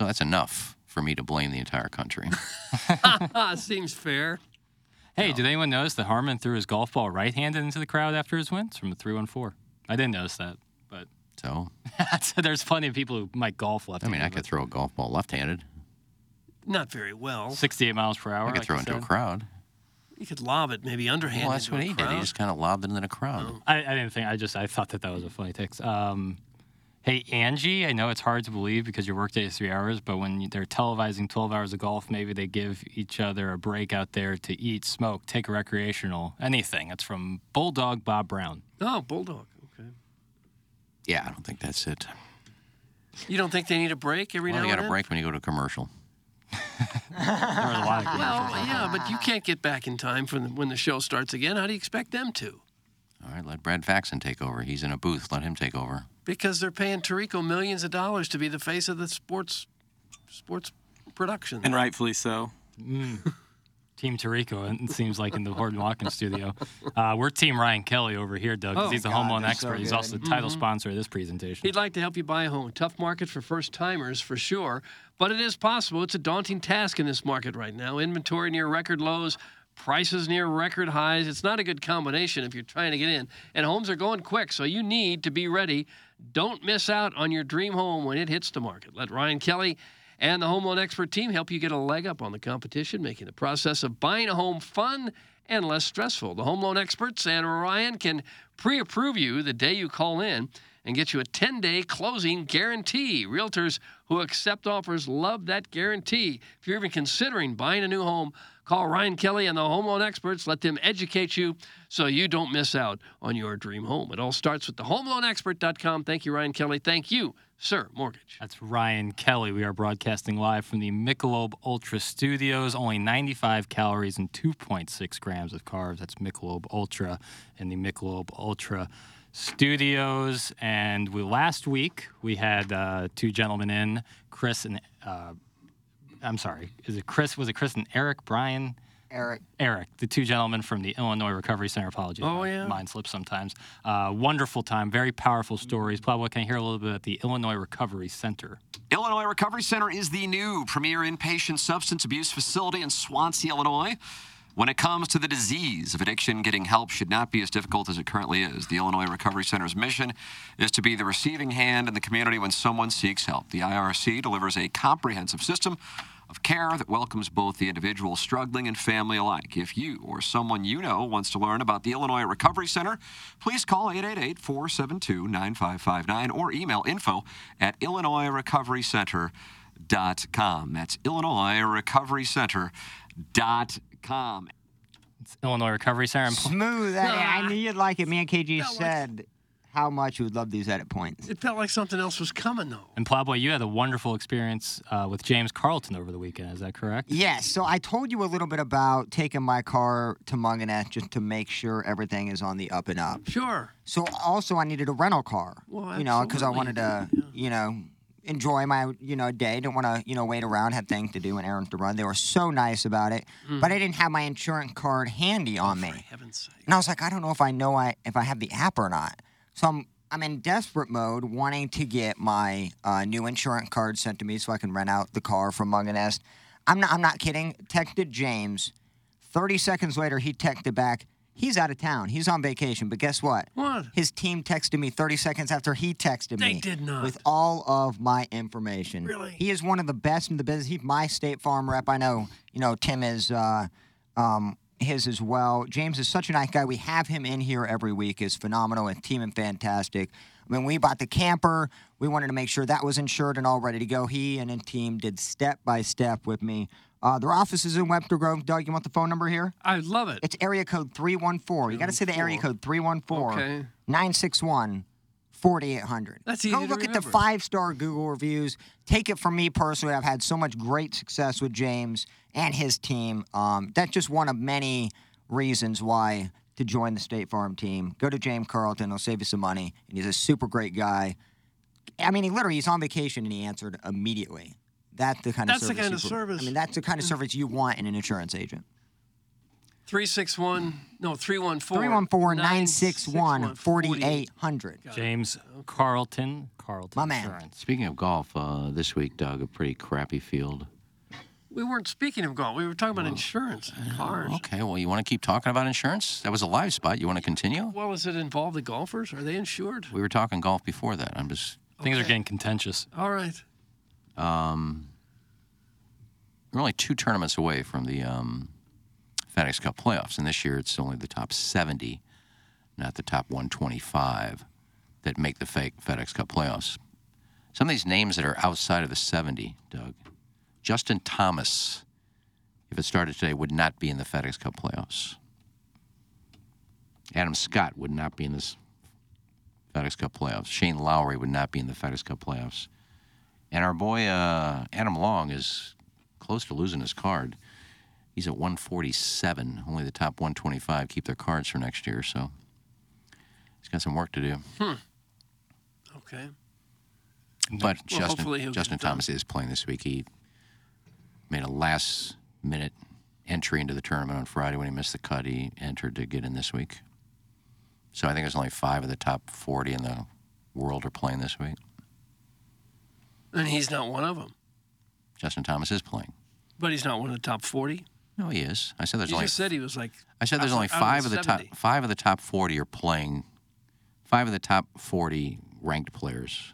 So that's enough for me to blame the entire country. Seems fair. Hey, did anyone notice that Harman threw his golf ball right-handed into the crowd after his win? It's from the 314. I didn't notice that, but so, there's plenty of people who might golf left-handed. mean, I could throw a golf ball left-handed. Not very well. 68 miles per hour. I could like throw you into a crowd. You could lob it maybe underhand. Well, that's into what a he did. He just kind of lobbed it into the crowd. Oh. I, I didn't think. I just I thought that that was a funny text. Um, hey Angie, I know it's hard to believe because your workday is three hours, but when they're televising 12 hours of golf, maybe they give each other a break out there to eat, smoke, take a recreational, anything. It's from Bulldog Bob Brown. Oh, bulldog. Okay. Yeah, I don't think that's it. You don't think they need a break every Well, now you got a break when you go to a commercial. There was a lot of Well, yeah, but you can't get back in time for the, when the show starts again. How do you expect them to? All right, let Brad Faxon take over. He's in a booth. Let him take over. Because they're paying Tirico millions of dollars to be the face of the sports sports production. And rightfully so. Team Tirico, it seems like in the Horton Watkins studio. Uh, we're Team Ryan Kelley over here, Doug. 'cause Oh, he's a home loan they're so expert. he's also the title Mhm. sponsor of this presentation. He'd like to help you buy a home. Tough market for first timers for sure, but it is possible. It's a daunting task in this market right now. Inventory near record lows, prices near record highs. It's not a good combination if you're trying to get in. And homes are going quick, so you need to be ready. Don't miss out on your dream home when it hits the market. Let Ryan Kelley and the Home Loan Expert team help you get a leg up on the competition, making the process of buying a home fun and less stressful. The Home Loan Experts and Ryan can pre approve you the day you call in and get you a 10 day closing guarantee. Realtors who accept offers love that guarantee. If you're even considering buying a new home, Call Ryan Kelley and the home loan experts. Let them educate you so you don't miss out on your dream home. It all starts with the thehomeloanexpert.com. Thank you, Ryan Kelley. Thank you, Sir Mortgage. That's Ryan Kelley. We are broadcasting live from the Michelob Ultra Studios. Only 95 calories and 2.6 grams of carbs. That's Michelob Ultra and the Michelob Ultra Studios. And we, last week we had uh, two gentlemen in, Chris and uh, I'm sorry, is it Chris? Was it Chris and Eric? Brian? Eric. Eric, the two gentlemen from the Illinois Recovery Center. Apologies. Oh, yeah? Mind slips sometimes. Uh, wonderful time, very powerful stories. Pablo, can I hear a little bit at the Illinois Recovery Center? Illinois Recovery Center is the new premier inpatient substance abuse facility in Swansea, Illinois. When it comes to the disease of addiction, getting help should not be as difficult as it currently is. The Illinois Recovery Center's mission is to be the receiving hand in the community when someone seeks help. The IRC delivers a comprehensive system of care that welcomes both the individual struggling and family alike. If you or someone you know wants to learn about the Illinois Recovery Center, please call 888 472 9559 or email info at IllinoisRecoveryCenter.com. That's IllinoisRecoveryCenter.com. It's Illinois Recovery Center. And Smooth. I, I knew you'd like it. Me and KG said how much you would love these edit points. It felt like something else was coming, though. And Pablo, you had a wonderful experience uh, with James Carlton over the weekend. Is that correct? Yes. So I told you a little bit about taking my car to Mungenast just to make sure everything is on the up and up. Sure. So also I needed a rental car. Well, you know, because I absolutely. wanted to, you know, enjoy my, you know, day. Didn't want to, you know, wait around, had things to do and errands to run. They were so nice about it, but I didn't have my insurance card handy on me. Heaven's sake. And I was like, I don't know if I know I if I have the app or not. So I'm I'm in desperate mode, wanting to get my uh, new insurance card sent to me so I can rent out the car from Mungenast. I'm not I'm not kidding. Texted James. Thirty seconds later, he texted back. He's out of town. He's on vacation. But guess what? What? His team texted me 30 seconds after he texted They me. did not. With all of my information. Really? He is one of the best in the business. He's my State Farm rep. I know, you know, Tim is uh, um, his as well. James is such a nice guy. We have him in here every week. is phenomenal and team and fantastic. When we bought the camper, we wanted to make sure that was insured and all ready to go. He and his team did step by step with me. Uh, their office is in Webster Grove. Doug, you want the phone number here? I love it. It's area code 314. You got to say the area code 314 Okay. 961 4800. That's Go easy look at the five star Google reviews. Take it from me personally. I've had so much great success with James and his team. Um, that's just one of many reasons why to join the State Farm team. Go to James Carlton. He'll save you some money. And he's a super great guy. I mean, he literally, he's on vacation and he answered immediately. That's the kind That's of the service. kind of service. I mean, that's the kind of service you want in an insurance agent. 361, no, 314. 314 961 4800. James Carlton. Carlton My man. Insurance. Speaking of golf, uh, this week, Doug, a pretty crappy field. We weren't speaking of golf. We were talking about insurance and cars. Okay, well, you want to keep talking about insurance? That was a live spot. You want to continue? Well, does it involve the golfers? Are they insured? We were talking golf before that. I'm just. Things are getting contentious. All right. Um, we're only two tournaments away from the um, FedEx Cup playoffs, and this year it's only the top 70, not the top 125, that make the fake FedEx Cup playoffs. Some of these names that are outside of the 70, Doug. Justin Thomas, if it started today, would not be in the FedEx Cup playoffs. Adam Scott would not be in this FedEx Cup playoffs. Shane Lowry would not be in the FedEx Cup playoffs. And our boy uh, Adam Long is close to losing his card. He's at 147. Only the top 125 keep their cards for next year, so he's got some work to do. Hmm. Okay. But Well, Justin, hopefully he'll get Justin it done. Thomas is playing this week. He made a last minute entry into the tournament on Friday when he missed the cut. He entered to get in this week. So I think there's only five of the top 40 in the world are playing this week. And he's not one of them. Justin Thomas is playing. But he's not one of the top 40. No, he is. I said there's you only just said he was like. I said there's out- only out five of the top five of the top forty are playing. Five of the top forty ranked players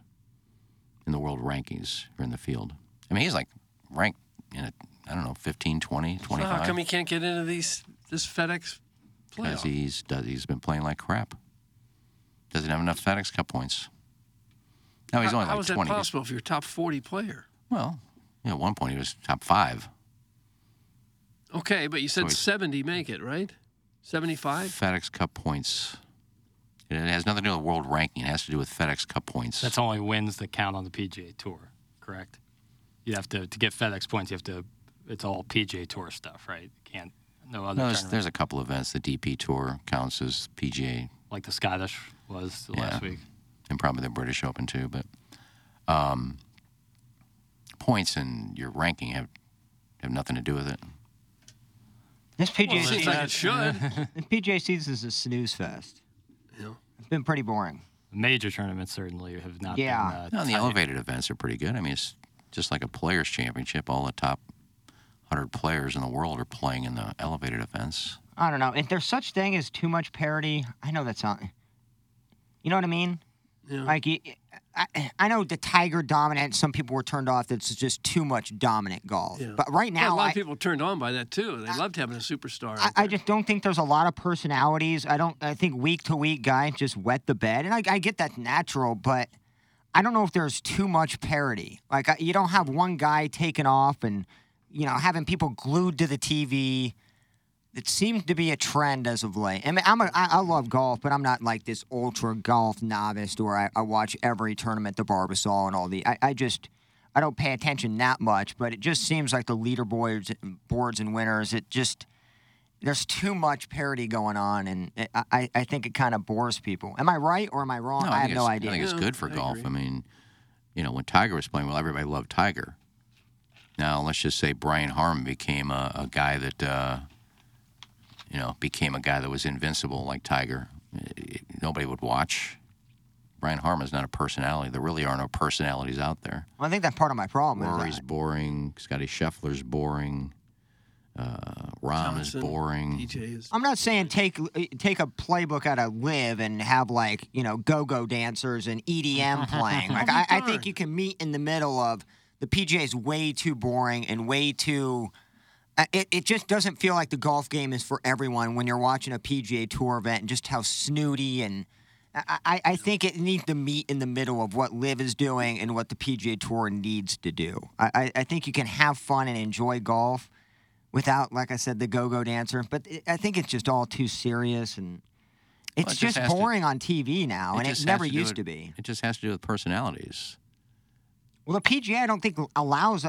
in the world rankings are in the field. I mean, he's like ranked in a I don't know 15, 20, So how come he can't get into these this FedEx because he's does he's been playing like crap. Doesn't have enough FedEx Cup points. No, he's how, only how like is that twenty. possible if you're a top 40 player? Well, yeah, at one point he was top five. Okay, but you said So 70 make it, right? 75? FedEx Cup points. It has nothing to do with world ranking. It has to do with FedEx Cup points. That's only wins that count on the PGA Tour, correct? You have to to get FedEx points. You have to. It's all PGA Tour stuff, right? You can't. No other. No, there's, there's a couple events. The DP Tour counts as PGA, like the Scottish was last week. and probably the British Open too. But um, points and your ranking have have nothing to do with it. This PGA Well, it seems like it season, should. the PGA season is a snooze fest. Yeah. It's been pretty boring. Major tournaments certainly have not Yeah. been. Uh, No, the tight. elevated events are pretty good. I mean, it's just like a players' championship. All the top hundred players in the world are playing in the elevated events. I don't know. If there's such thing as too much parity, I know that's not. You know what I mean? Yeah. Like, y- I, I know the Tiger dominant. Some people were turned off. That's just too much dominant golf. Yeah. But right Yeah, now, a lot I, of people turned on by that too. They loved having a superstar. I, I just don't think there's a lot of personalities. I don't. I think week to week guys just wet the bed, and I, I get that's natural, but I don't know if there's too much parity. Like you don't have one guy taking off and you know having people glued to the TV. It seems to be a trend as of late. I mean, I'm a, I, I love golf, but I'm not like this ultra golf novice where I, I watch every tournament, the Barbasol and all the. I, I just I don't pay attention that much, but it just seems like the leaderboards, boards and winners. It just there's too much parity going on, and it, I, I think it kind of bores people. Am I right or am I wrong? No, I, have think no it's- idea. I think it's good for golf. I mean, you know, when Tiger was playing, well, everybody loved Tiger. Now, let's just say Brian Harman became a, a guy that, uh, you know, became a guy that was invincible like Tiger. Nobody would watch. Brian Harman's not a personality. There really are no personalities out there. Well, I think that's part of my problem. is Rory's that- boring. Scotty Scheffler's boring. Uh, Rahm is boring. DJ is. I'm not saying take take a playbook out of LIV and have like you know go-go dancers and EDM playing. Like I, I think you can meet in the middle of the PGA is way too boring and way too. Uh, It, it just doesn't feel like the golf game is for everyone when you're watching a PGA Tour event and just how snooty and I, I, think it needs to meet in the middle of what LIV is doing and what the PGA Tour needs to do. I, I, think you can have fun and enjoy golf without, like I said, the go-go dancer. But it, I think it's just all too serious and it's Well, it just just has to- boring on TV now, and it never do used with- to be. It just has to do with personalities. Well, the PGA I don't think allows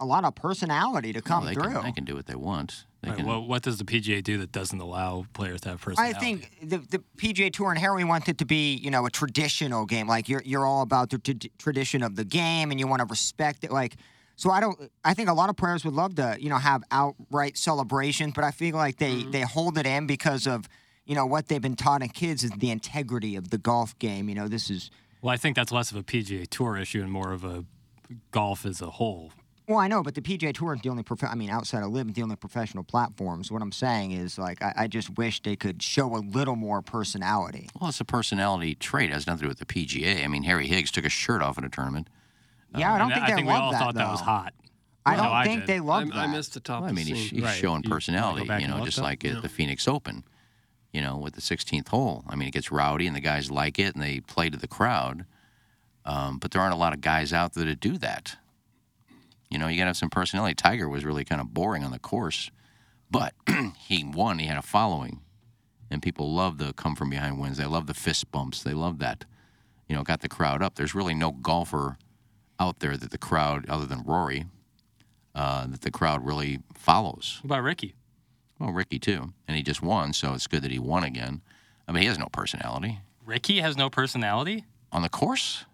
a, a lot of personality to come Well, they through. Can, they can do what they want. They Right, can, well, what does the PGA do that doesn't allow players to have personality? I think the, the PGA Tour and Harry want it to be, you know, a traditional game. Like you're you're all about the t- tradition of the game, and you want to respect it. Like, so I don't. I think a lot of players would love to, you know, have outright celebrations, but I feel like they mm-hmm. they hold it in because of, you know, what they've been taught in kids is the integrity of the golf game. You know, this is. Well, I think that's less of a PGA Tour issue and more of a golf as a whole. Well, I know, but the PGA Tour is the only. Prof- I mean, outside of LIV, the only professional platforms. What I'm saying is, like, I, I just wish they could show a little more personality. Well, it's a personality trait. It has nothing to do with the PGA. I mean, Harry Higgs took a shirt off at a tournament. Yeah, I don't And think I they think we all that, thought that was hot. I No, don't I think did. they love I, that. I missed the top Well, I mean, he's, he's Right. showing You- you personality, you know, just like at Yeah. the Phoenix Open, you know, with the 16th hole. I mean, it gets rowdy and the guys like it and they play to the crowd. Um, but there aren't a lot of guys out there to do that. You know, you got to have some personality. Tiger was really kind of boring on the course, but he won. He had a following, and people love the come from behind wins. They love the fist bumps. They love that. You know, got the crowd up. There's really no golfer out there that the crowd, other than Rory, uh, that the crowd really follows. What about Ricky? Well, Ricky too, and he just won, so it's good that he won again. I mean, he has no personality Ricky has no personality? on the course.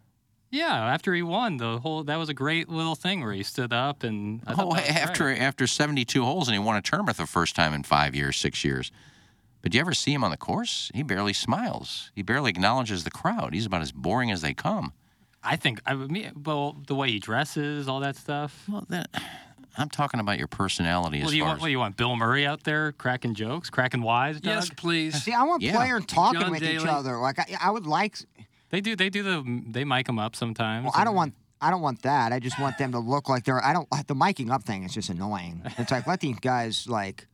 Yeah, after he won, the whole that was a great little thing where he stood up and I Oh, after great. after 72 holes, and he won a tournament the first time in five years, six years. But do you ever see him on the course? He barely smiles. He barely acknowledges the crowd. He's about as boring as they come. I think I mean, well, the way he dresses, all that stuff. Well, that, I'm talking about your personality Well, as do you far want as what do you want? Bill Murray out there cracking jokes, cracking wise? Doug? Yes, please. See, I want Yeah. players talking John with each other. Like I, I would like. They do. They do the. They mic them up sometimes. Well, I don't want. I don't want that. I just want them to look like they're. I don't. The miking up thing is just annoying. It's like let these guys like,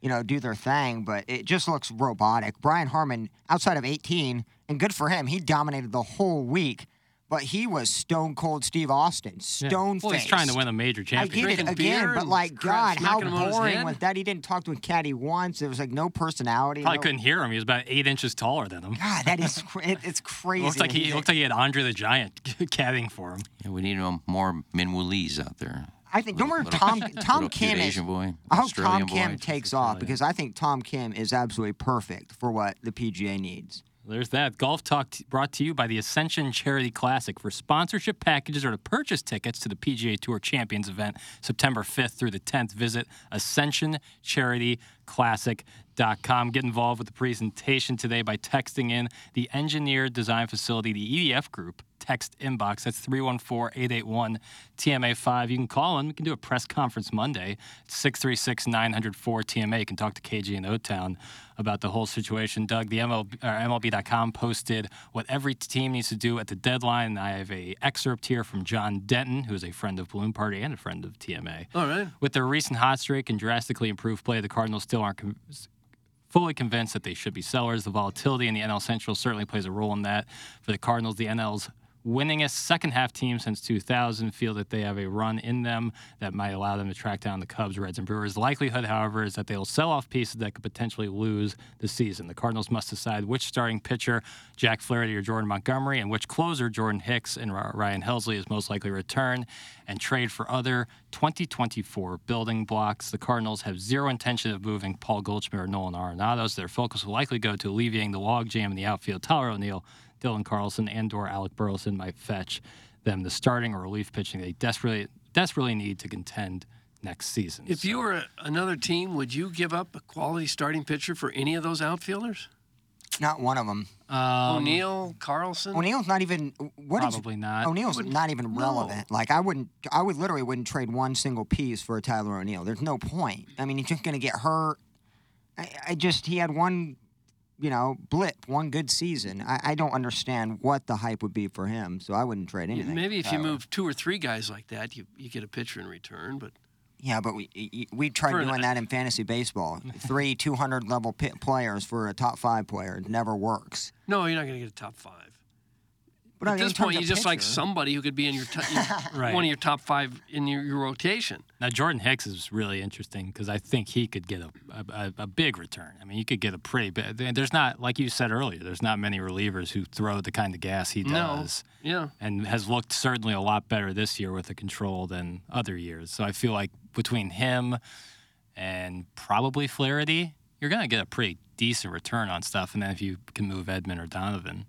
you know, do their thing, but it just looks robotic. Brian Harman, outside of 18, and good for him, he dominated the whole week. But he was stone cold Steve Austin, Stone. Yeah. stone Well, he's trying to win a major I championship. get it again, but like, God, how boring was that? He didn't talk to a caddy once. There was like no personality. Probably no- couldn't hear him. He was about eight inches taller than him. God, that is cra- it, it's crazy. Looked like he he's looked like he had Andre the Giant caddying for him. Yeah, we need um, more Min Woo Lees out there. I think don't remember Little- Tom Tom Kim is. Asian boy, I hope Australian Tom Kim boy. takes off because I think Tom Kim is absolutely perfect for what the PGA needs. There's that. Golf Talk t- brought to you by the Ascension Charity Classic. For sponsorship packages or to purchase tickets to the PGA Tour Champions event September 5th through the 10th, visit ascensioncharityclassic.com. Get involved with the presentation today by texting in the Engineered Design Facility, the EDF Group text inbox. That's 314 881 TMA5. You can call in. We can do a press conference Monday. 636 904 TMA. You can talk to KG in O Town about the whole situation. Doug, the MLB, MLB.com posted what every team needs to do at the deadline. I have a excerpt here from John Denton, who is a friend of Balloon Party and a friend of TMA. All right. With their recent hot streak and drastically improved play, the Cardinals still aren't con- fully convinced that they should be sellers. The volatility in the NL Central certainly plays a role in that. For the Cardinals, the NL's winningest second half team since 2000 feel that they have a run in them that might allow them to track down the Cubs, Reds, and Brewers. The likelihood, however, is that they will sell off pieces that could potentially lose the season. The Cardinals must decide which starting pitcher, Jack Flaherty or Jordan Montgomery, and which closer, Jordan Hicks and Ryan Helsley, is most likely to return and trade for other 2024 building blocks. The Cardinals have zero intention of moving Paul Goldschmidt or Nolan Arenado, so their focus will likely go to alleviating the logjam in the outfield. Tyler O'Neill, Dylan Carlson, and/or Alec Burleson might fetch them the starting or relief pitching they desperately desperately need to contend next season. If you were a, another team, would you give up a quality starting pitcher for any of those outfielders? Not one of them. Um, O'Neill, Carlson. O'Neill's not even. What is- Probably not. O'Neill's Wouldn't- not even no. relevant. Like I wouldn't. I would literally wouldn't trade one single piece for a Tyler O'Neill. There's no point. I mean, he's just gonna get hurt. I, I just he had one, you know, blip, one good season. I, I don't understand what the hype would be for him. So I wouldn't trade anything. Maybe if you oh. move two or three guys like that, you, you get a pitcher in return. But Yeah, but we y- y- we tried For an- doing that in fantasy baseball. Three 200 level pi players for a top five player it never works. no, you're not going to get a top five. But At in this point, of you just like somebody who could be in your, t- your Right. one of your top five in your, your rotation. Now Jordan Hicks is really interesting because I think he could get a, a, a big return. I mean, you could get a pretty big. There's not like you said earlier. There's not many relievers who throw the kind of gas he does. No. does, Yeah. and has looked certainly a lot better this year with the control than other years. So I feel like between him and probably Flaherty, you're gonna get a pretty decent return on stuff. And then if you can move Edman or Donovan,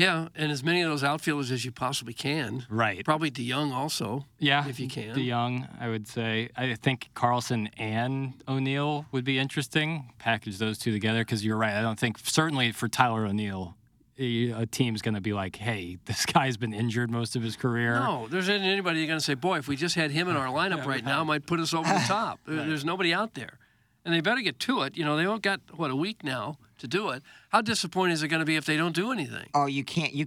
Yeah, and as many of those outfielders as you possibly can. right? Probably DeJong also. Yeah, if you can. DeJong, I would say. I think Carlson and O'Neill would be interesting. Package those two together because you're right. I don't think certainly for Tyler O'Neill, a team's going to be like, "Hey, this guy's been injured most of his career." No, there's anybody going to say, boy, if we just had him in our lineup right now, it might put us over the top. There- There's nobody out there. And they better get to it. You know, they only got, what, a week now to do it. How disappointing is it going to be if they don't do anything? Oh, you can't. You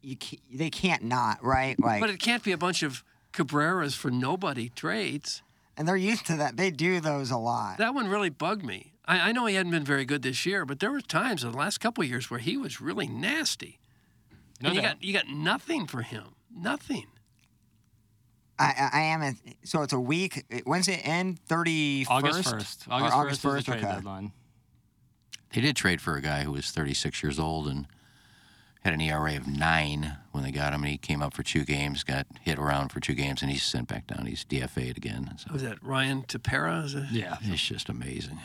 you can't, they can't not right. Like, But it can't be a bunch of Cabreras for nobody trades. and they're used to that. They do those a lot. That one really bugged me. I, I know he hadn't been very good this year, but there were times in the last couple of years where he was really nasty. No and you got you got nothing for him. Nothing. I, I I am. A, so it's a week. When's it end? Thirty August first. August, August first is trade Okay. deadline. They did trade for a guy who was 36 years old and had an ERA of nine when they got him, and he came up for two games, got hit around for two games, and he's sent back down. He's DFA'd again. So Was that Ryan Tepera? Is it? Yeah, it's just amazing.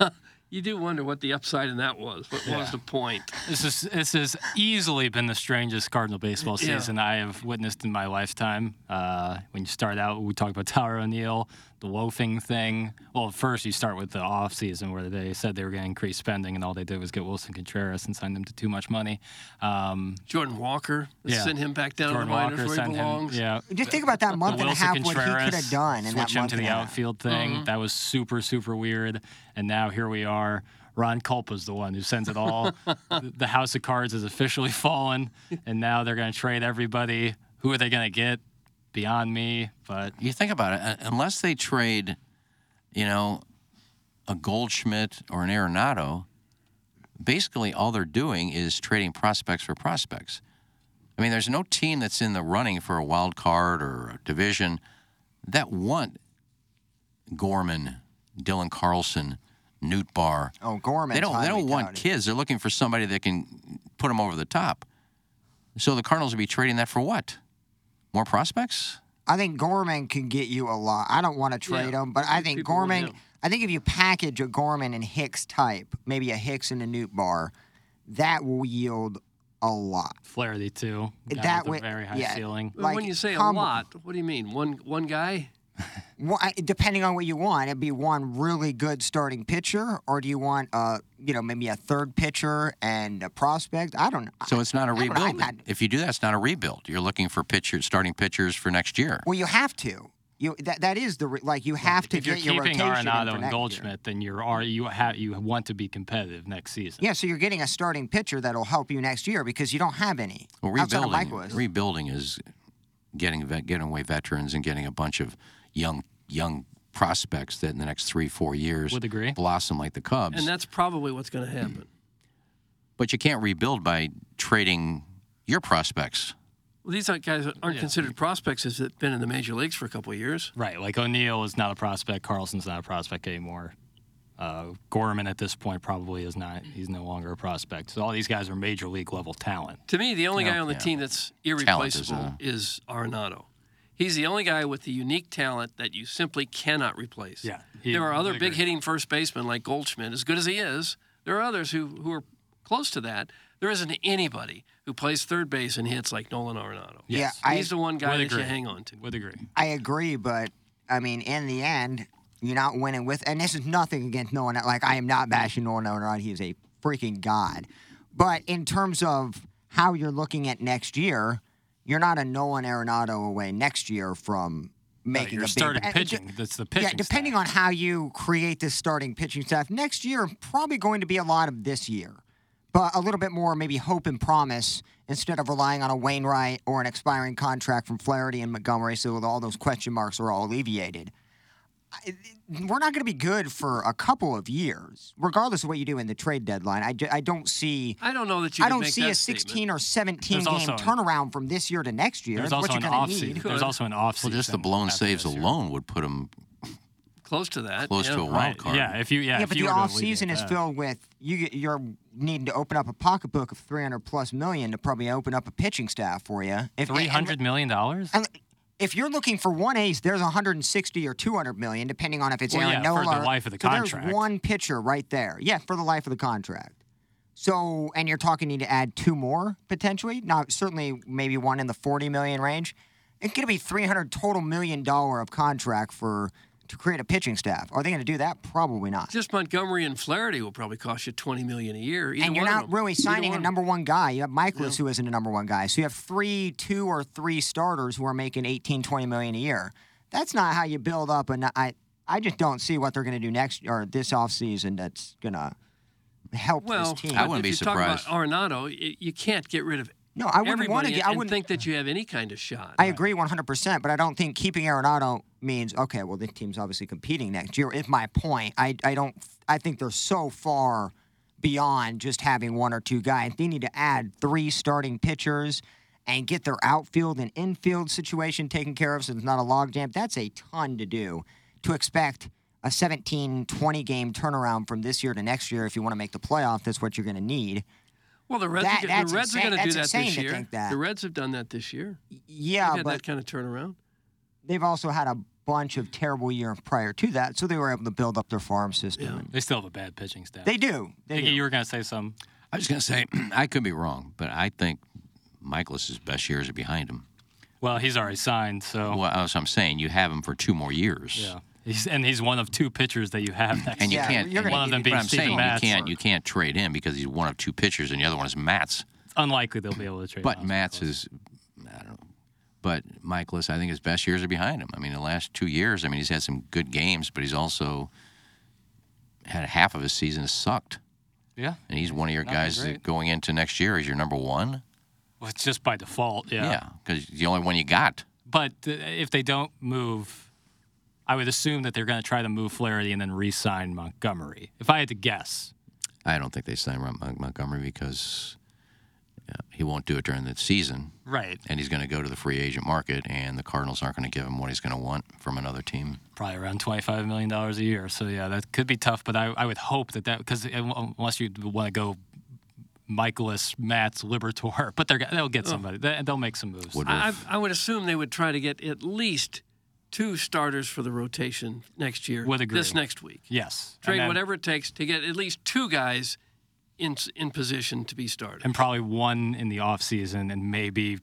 You do wonder what the upside in that was. What was the point? This is this has easily been the strangest Cardinal baseball Yeah. season I have witnessed in my lifetime. Uh, when you start out, we talked about Tyler O'Neill, the loafing thing. Well, first you start with the off season where they said they were going to increase spending, and all they did was get Willson Contreras and sign them to too much money. Um, Jordan Walker. Yeah. send him back down Jordan to the minors Walker where sent he him- belongs. yeah. Just think about that The month and a Wilson half what he could have done in switch that him to the a half. outfield thing. Mhm. That was super super weird. And now here we are. Ron Kulpa's the one who sends it all. the House of Cards has officially fallen, and now they're going to trade everybody. Who are they going to get? Beyond me, but You think about it, unless they trade, you know, a Goldschmidt or an Arenado, basically all they're doing is trading prospects for prospects. I mean, there's no team that's in the running for a wild card or a division that want Gorman, Dylan Carlson, Nootbaar. Oh, Gorman. They don't. They don't want kids. They're looking for somebody that can put them over the top. So the Cardinals would be trading that for what? More prospects? I think Gorman can get you a lot. I don't want to trade Yeah. him, but I think People Gorman. I think if you package a Gorman and Hicks type, maybe a Hicks and a Nootbaar, that will yield a lot. Flaherty too. Guy That with way- a very high yeah. ceiling. Well, when you say com- a lot, what do you mean? One one guy? Well, I- depending on what you want, it'd be one really good starting pitcher, or do you want, uh, you know, maybe a third pitcher and a prospect? I don't know. So it's not a I don't. I'm rebuild. not- If you do that, it's not a rebuild. You're looking for pitchers, starting pitchers for next year. Well, you have to. You that that is the like you have to if you're get your keeping rotation in Arenado for and next year. Then you're are you have you want to be competitive next season. Yeah, so you're getting a starting pitcher that'll help you next year because you don't have any Well, rebuilding, rebuilding is getting getting away veterans and getting a bunch of young young prospects that in the next three four years Would agree. blossom like the Cubs. And that's probably what's going to happen. but you can't rebuild by trading your prospects. Well, these aren't guys aren't considered prospects as have been in the major leagues for a couple of years. Right, like O'Neill is not a prospect. Carlson's not a prospect anymore. Uh, Gorman at this point probably is not. He's no longer a prospect. So all these guys are major league level talent. To me, the only Yeah, guy on the yeah. team that's Talent is, irreplaceable uh, is Arenado. He's the only guy with the unique talent that you simply cannot replace. Yeah, he- there are other big hitting first basemen like Goldschmidt, as good as he is. There are others who, who are close to that. There isn't anybody who plays third base and hits like Nolan Arenado. Yeah, I- he's the one guy Would that you agree. hang on to. Would agree. I agree, but I mean, in the end, you're not winning with. And this is nothing against Nolan. Like I am not bashing Nolan Arenado. He is a freaking god. But in terms of how you're looking at next year, you're not a Nolan Arenado away next year from making you're a big. starting and- pitching. That's the pitching. Yeah, depending on how you create this starting pitching staff next year, probably going to be a lot of this year, but a little bit more maybe hope and promise instead of relying on a Wainwright or an expiring contract from Flaherty and Montgomery. So all those question marks are all alleviated. I- We're not going to be good for a couple of years, regardless of what you do in the trade deadline. I, ju- I don't see. I don't know that you I don't make see that a 16 statement. or 17 There's game also- turnaround from this year to next year. There's also an gonna off need. season. There's also an off Well, just the blown saves alone would put them Close to that. close yeah. to a wild card. Yeah, if you yeah, Yeah, if but you the were off season is filled with you you're needing to open up a pocketbook of 300 plus million to probably open up a pitching staff for you. If Three hundred million dollars. If you're looking for one ace, there's 160 or 200 million, depending on if it's Well, Aaron yeah, for Nola. the life of the so contract. There's one pitcher right there. Yeah, for the life of the contract. So, and you're talking need to add two more potentially. Now, certainly maybe one in the 40 million range. It's going to be 300 total million dollar of contract for to create a pitching staff. Are they going to do that? Probably not. Just Montgomery and Flaherty will probably cost you 20 million a year. Either and you're not really signing a number one guy. You have Mikolas, who isn't a number one guy. So you have three, two or three starters who are making 18, 20 million a year. That's not how you build up. And I, I just don't see what they're going to do next or this offseason that's going to help Well, this team. but if you talk about Arenado, you can't get rid of No, I wouldn't wanna get- I wouldn't- think that you have any kind of shot. I agree 100%, but I don't think keeping Arenado means okay. Well, this team's obviously competing next year. Is my point. I I don't. I think they're so far beyond just having one or two guys. They need to add three starting pitchers and get their outfield and infield situation taken care of, so it's not a logjam. That's a ton to do. To expect a 17, 20 game turnaround from this year to next year, if you want to make the playoff, that's what you're going to need. Well, the Reds, That- are, the Reds are going to do that this year. think that. The Reds have done that this year. Yeah, They've had but that kind of turnaround. they've also had a bunch of terrible years prior to that, so they were able to build up their farm system. They still have a bad pitching staff. They do. They do. you were going to say something. I was going to say I could be wrong, but I think Mikolas's best years are behind him. Well, he's already signed, so Well, that's what I'm saying. You have him for two more years. yeah. He's, and he's one of two pitchers that you have next And you year. can't. and one of them being I'm saying Matz. you can't. You can't trade him because he's one of two pitchers, and the other one is Matz. It's unlikely they'll be able to trade. But Matz is, I don't know. But Mikolas, I think his best years are behind him. I mean, the last two years, I mean, he's had some good games, but he's also had half of his season sucked. Yeah. And he's one of your Not guys that going into next year is your number one. Well, it's just by default. Yeah. Yeah, because he's the only one you got. But uh, if they don't move, I would assume that they're going to try to move Flaherty and then re-sign Montgomery. If I had to guess, I don't think they sign Mon- Mon- Montgomery because Yeah, he won't do it during the season. Right. And he's going to go to the free agent market, and the Cardinals aren't going to give him what he's going to want from another team. Probably around $25 million a year. So, yeah, that could be tough, but I, I would hope that that, because unless you want to go Mikolas, Matz, Liberatore, but they're, they'll get somebody. They, they'll make some moves. I, I would assume they would try to get at least two starters for the rotation next year. Would agree. This next week. Yes. Trade then- whatever it takes to get at least two guys in in position to be started. and probably one in the offseason and maybe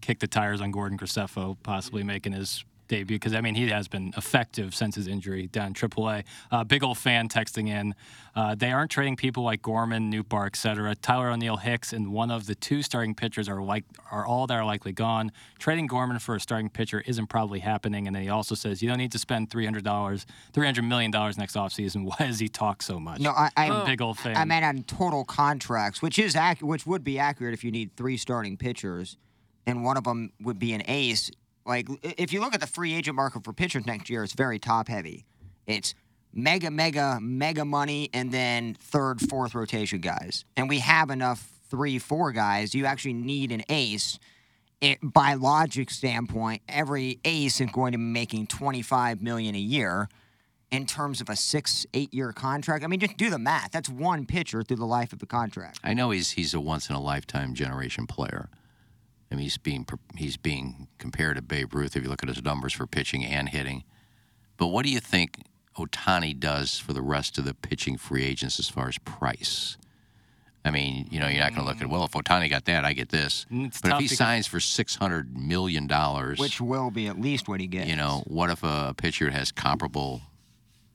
kick the tires on Gordon Graceffo, possibly making his debut because I mean he has been effective since his injury down in AAA. Uh, big old fan texting in. Uh, they aren't trading people like Gorman, Nootbaar, etc. Tyler O'Neill, Hicks, and one of the two starting pitchers are like are all that are likely gone. Trading Gorman for a starting pitcher isn't probably happening. And then he also says you don't need to spend three hundred dollars, three hundred million dollars next offseason. Why does he talk so much? No, I, I big old fan. I meant on total contracts, which is ac- which would be accurate if you need three starting pitchers, and one of them would be an ace. Like if you look at the free agent market for pitchers next year, it's very top heavy. It's mega, mega, mega money, and then third, fourth rotation guys. And we have enough three, four guys. You actually need an ace. It, by logic standpoint, every ace is going to be making twenty five million a year in terms of a six, eight year contract. I mean, just do the math. That's one pitcher through the life of the contract. I know he's he's a once in a lifetime generation player. I mean, he's being he's being compared to Babe Ruth if you look at his numbers for pitching and hitting. But what do you think Ohtani does for the rest of the pitching free agents as far as price? I mean, you know, you're not going to look at well, if Ohtani got that, I get this. Mm, it's but if he signs for six hundred million dollars, Which will be at least what he gets. you know, what if a pitcher has comparable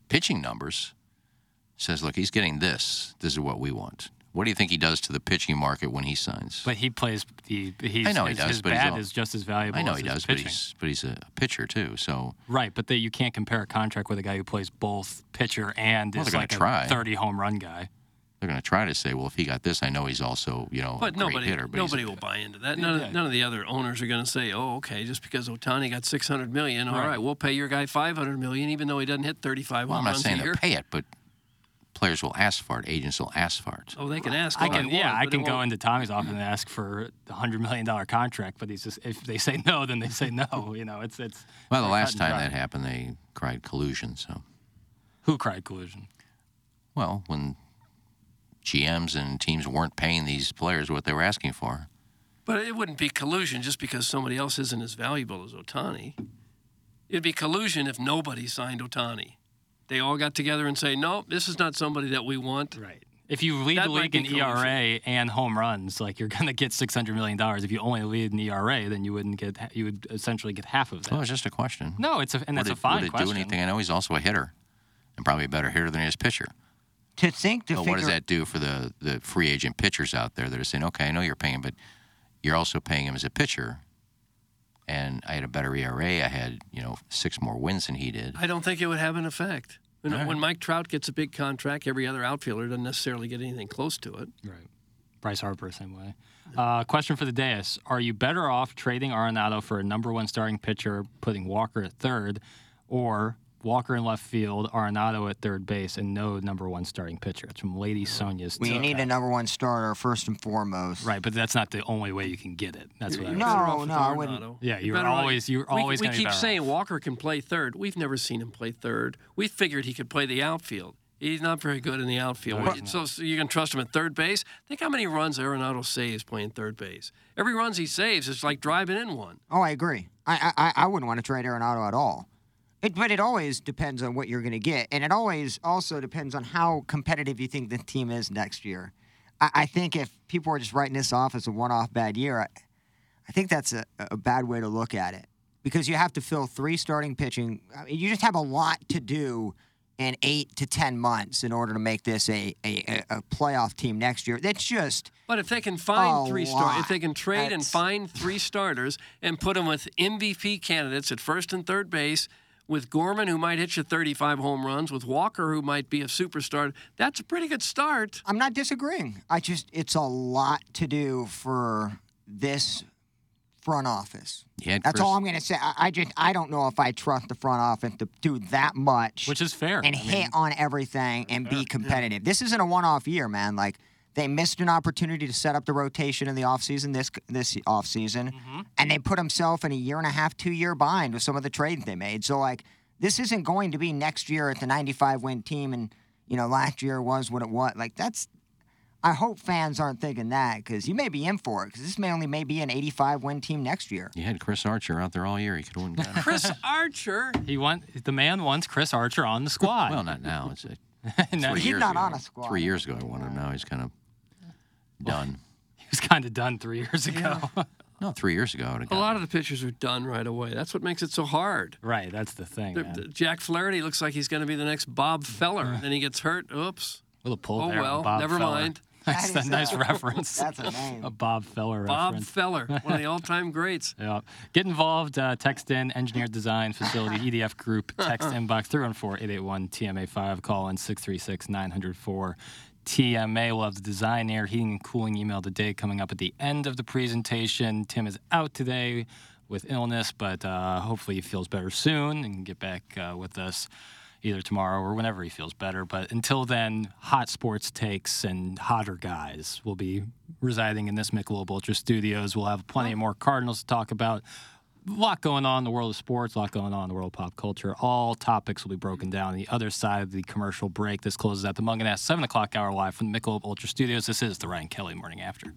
pitching numbers? Says, look, he's getting this. This is what we want. What do you think he does to the pitching market when he signs? But he plays. the. he's, I know he his, does, His but he's bat all- is just as valuable. I know as he his does, but he's but he's a pitcher too. So right. But they, you can't compare a contract with a guy who plays both pitcher and Well, is gonna like try. a 30 home run guy. they're going to try to say, well, if he got this, I know he's also you know But a great nobody, hitter. But nobody will buy into that. None, Yeah. of, none of the other owners are going to say, "Oh, okay, just because Ohtani got 600 million, all Right. right, we'll pay your guy 500 million, even though he doesn't hit 35 well, I'm home not runs saying a pay it, but players will ask for it. Agents will ask for it. Oh, they can ask. I all can, they yeah, I can go into Tommy's office and ask for a hundred million dollar contract, but he's just if they say no, then they say no. You know, it's it's. Well, the last time that happened, they cried collusion. So, who cried collusion? well, when GMs and teams weren't paying these players what they were asking for. But it wouldn't be collusion just because somebody else isn't as valuable as Ohtani. It'd be collusion if nobody signed Ohtani. They all got together and say, "No, this is not somebody that we want." Right. If you lead That the league in collusion. ERA and home runs, like you're gonna get six hundred million dollars. If you only lead in ERA, then you wouldn't get. You would essentially get half of that. Well, it's just a question. No, it's a and would that's it, a fine would it question. do anything? I know he's also a hitter, and probably a better hitter than he is pitcher. To think to But figure what does that do for the, the free agent pitchers out there that are saying, okay, I know you're paying but you're also paying him as a pitcher. And I had a better ERA. I had, you know, six more wins than he did. I don't think it would have an effect. When, All right. when Mike Trout gets a big contract, every other outfielder doesn't necessarily get anything close to it. Right. Bryce Harper, same way. Uh, question for the dais: Are you better off trading Arenado for a number one starting pitcher, putting Walker at third, or Walker in left field, Arenado at third base, and no number one starting pitcher? It's from Lady Sonia's. we need a number one starter first and foremost. Right, but that's not the only way you can get it. That's what I was No, Better off with no, I wouldn't. Yeah, you're Better off- always- you're we, always We gonna be keep saying off. Walker can play third. We've never seen him play third. We figured he could play the outfield. He's not very good in the outfield. No, so, so you can trust him at third base. Think how many runs Arenado saves playing third base. Every runs he saves is like driving in one. Oh, I agree. I I, I wouldn't want to trade Arenado at all. It, but it always depends on what you're going to get, and it always also depends on how competitive you think the team is next year. I, I think if people are just writing this off as a one-off bad year, I, I think that's a, a bad way to look at it because you have to fill three starting pitching. I mean, you just have a lot to do in eight to ten months in order to make this a a, a playoff team next year. That's just But if they can find three stars, lot. if they can trade and find three starters and put them with MVP candidates at first and third base, with Gorman who might hit you 35 home runs, with Walker who might be a superstar, that's a pretty good start. I'm not disagreeing. I just it's a lot to do for this front office. Had That's Chris- all I'm going to say. I, I just I don't know if I trust the front office to do that much, Which is fair. and I hit mean- on everything and be competitive. This isn't a one-off year, man. Like They missed an opportunity to set up the rotation in the offseason this this offseason, mm-hmm. and they put themselves in a year and a half, two year bind with some of the trades they made. So like this isn't going to be next year at the 95 win team, and you know last year was what it was. Like that's. I hope fans aren't thinking that because you may be in for it because this may only may be an 85 win team next year. You had Chris Archer out there all year. He could have won. Chris Archer. He want the man wants Chris Archer on the squad. well, not now. It's a, No, three He's years not ago. on a squad. Three years ago, I wanted him. Now he's kind of done. he was kind of done three years ago. No, three years ago. A lot of the pitchers are done right away. That's what makes it so hard. right, that's the thing. The- the- Jack Flaherty looks like he's going to be the next Bob Feller. then he gets hurt. Oops. Little pull Oh, there on well, Bob never Feller. mind. That's That a nice a- reference. That's a name. A Bob Feller Bob reference. Feller, one of the all-time greats. Yeah. Get involved. Uh, text in Engineered Design Facility EDF Group. Text inbox 314-881-TMA5. Call in 636-904 TMA. We'll have the design, air, heating, and cooling email today coming up at the end of the presentation. Tim is out today with illness, but uh, hopefully he feels better soon and can get back uh, with us either tomorrow or whenever he feels better. But until then, hot sports takes and hotter guys will be residing in this Michelob Ultra Studios. We'll have plenty of more Cardinals to talk about. A lot going on in the world of sports, a lot going on in the world of pop culture. All topics will be broken mm-hmm. down on the other side of the commercial break. This closes at the Mungenast 7 o'clock hour live from the Michelob Ultra Studios. This is the Ryan Kelley Morning After.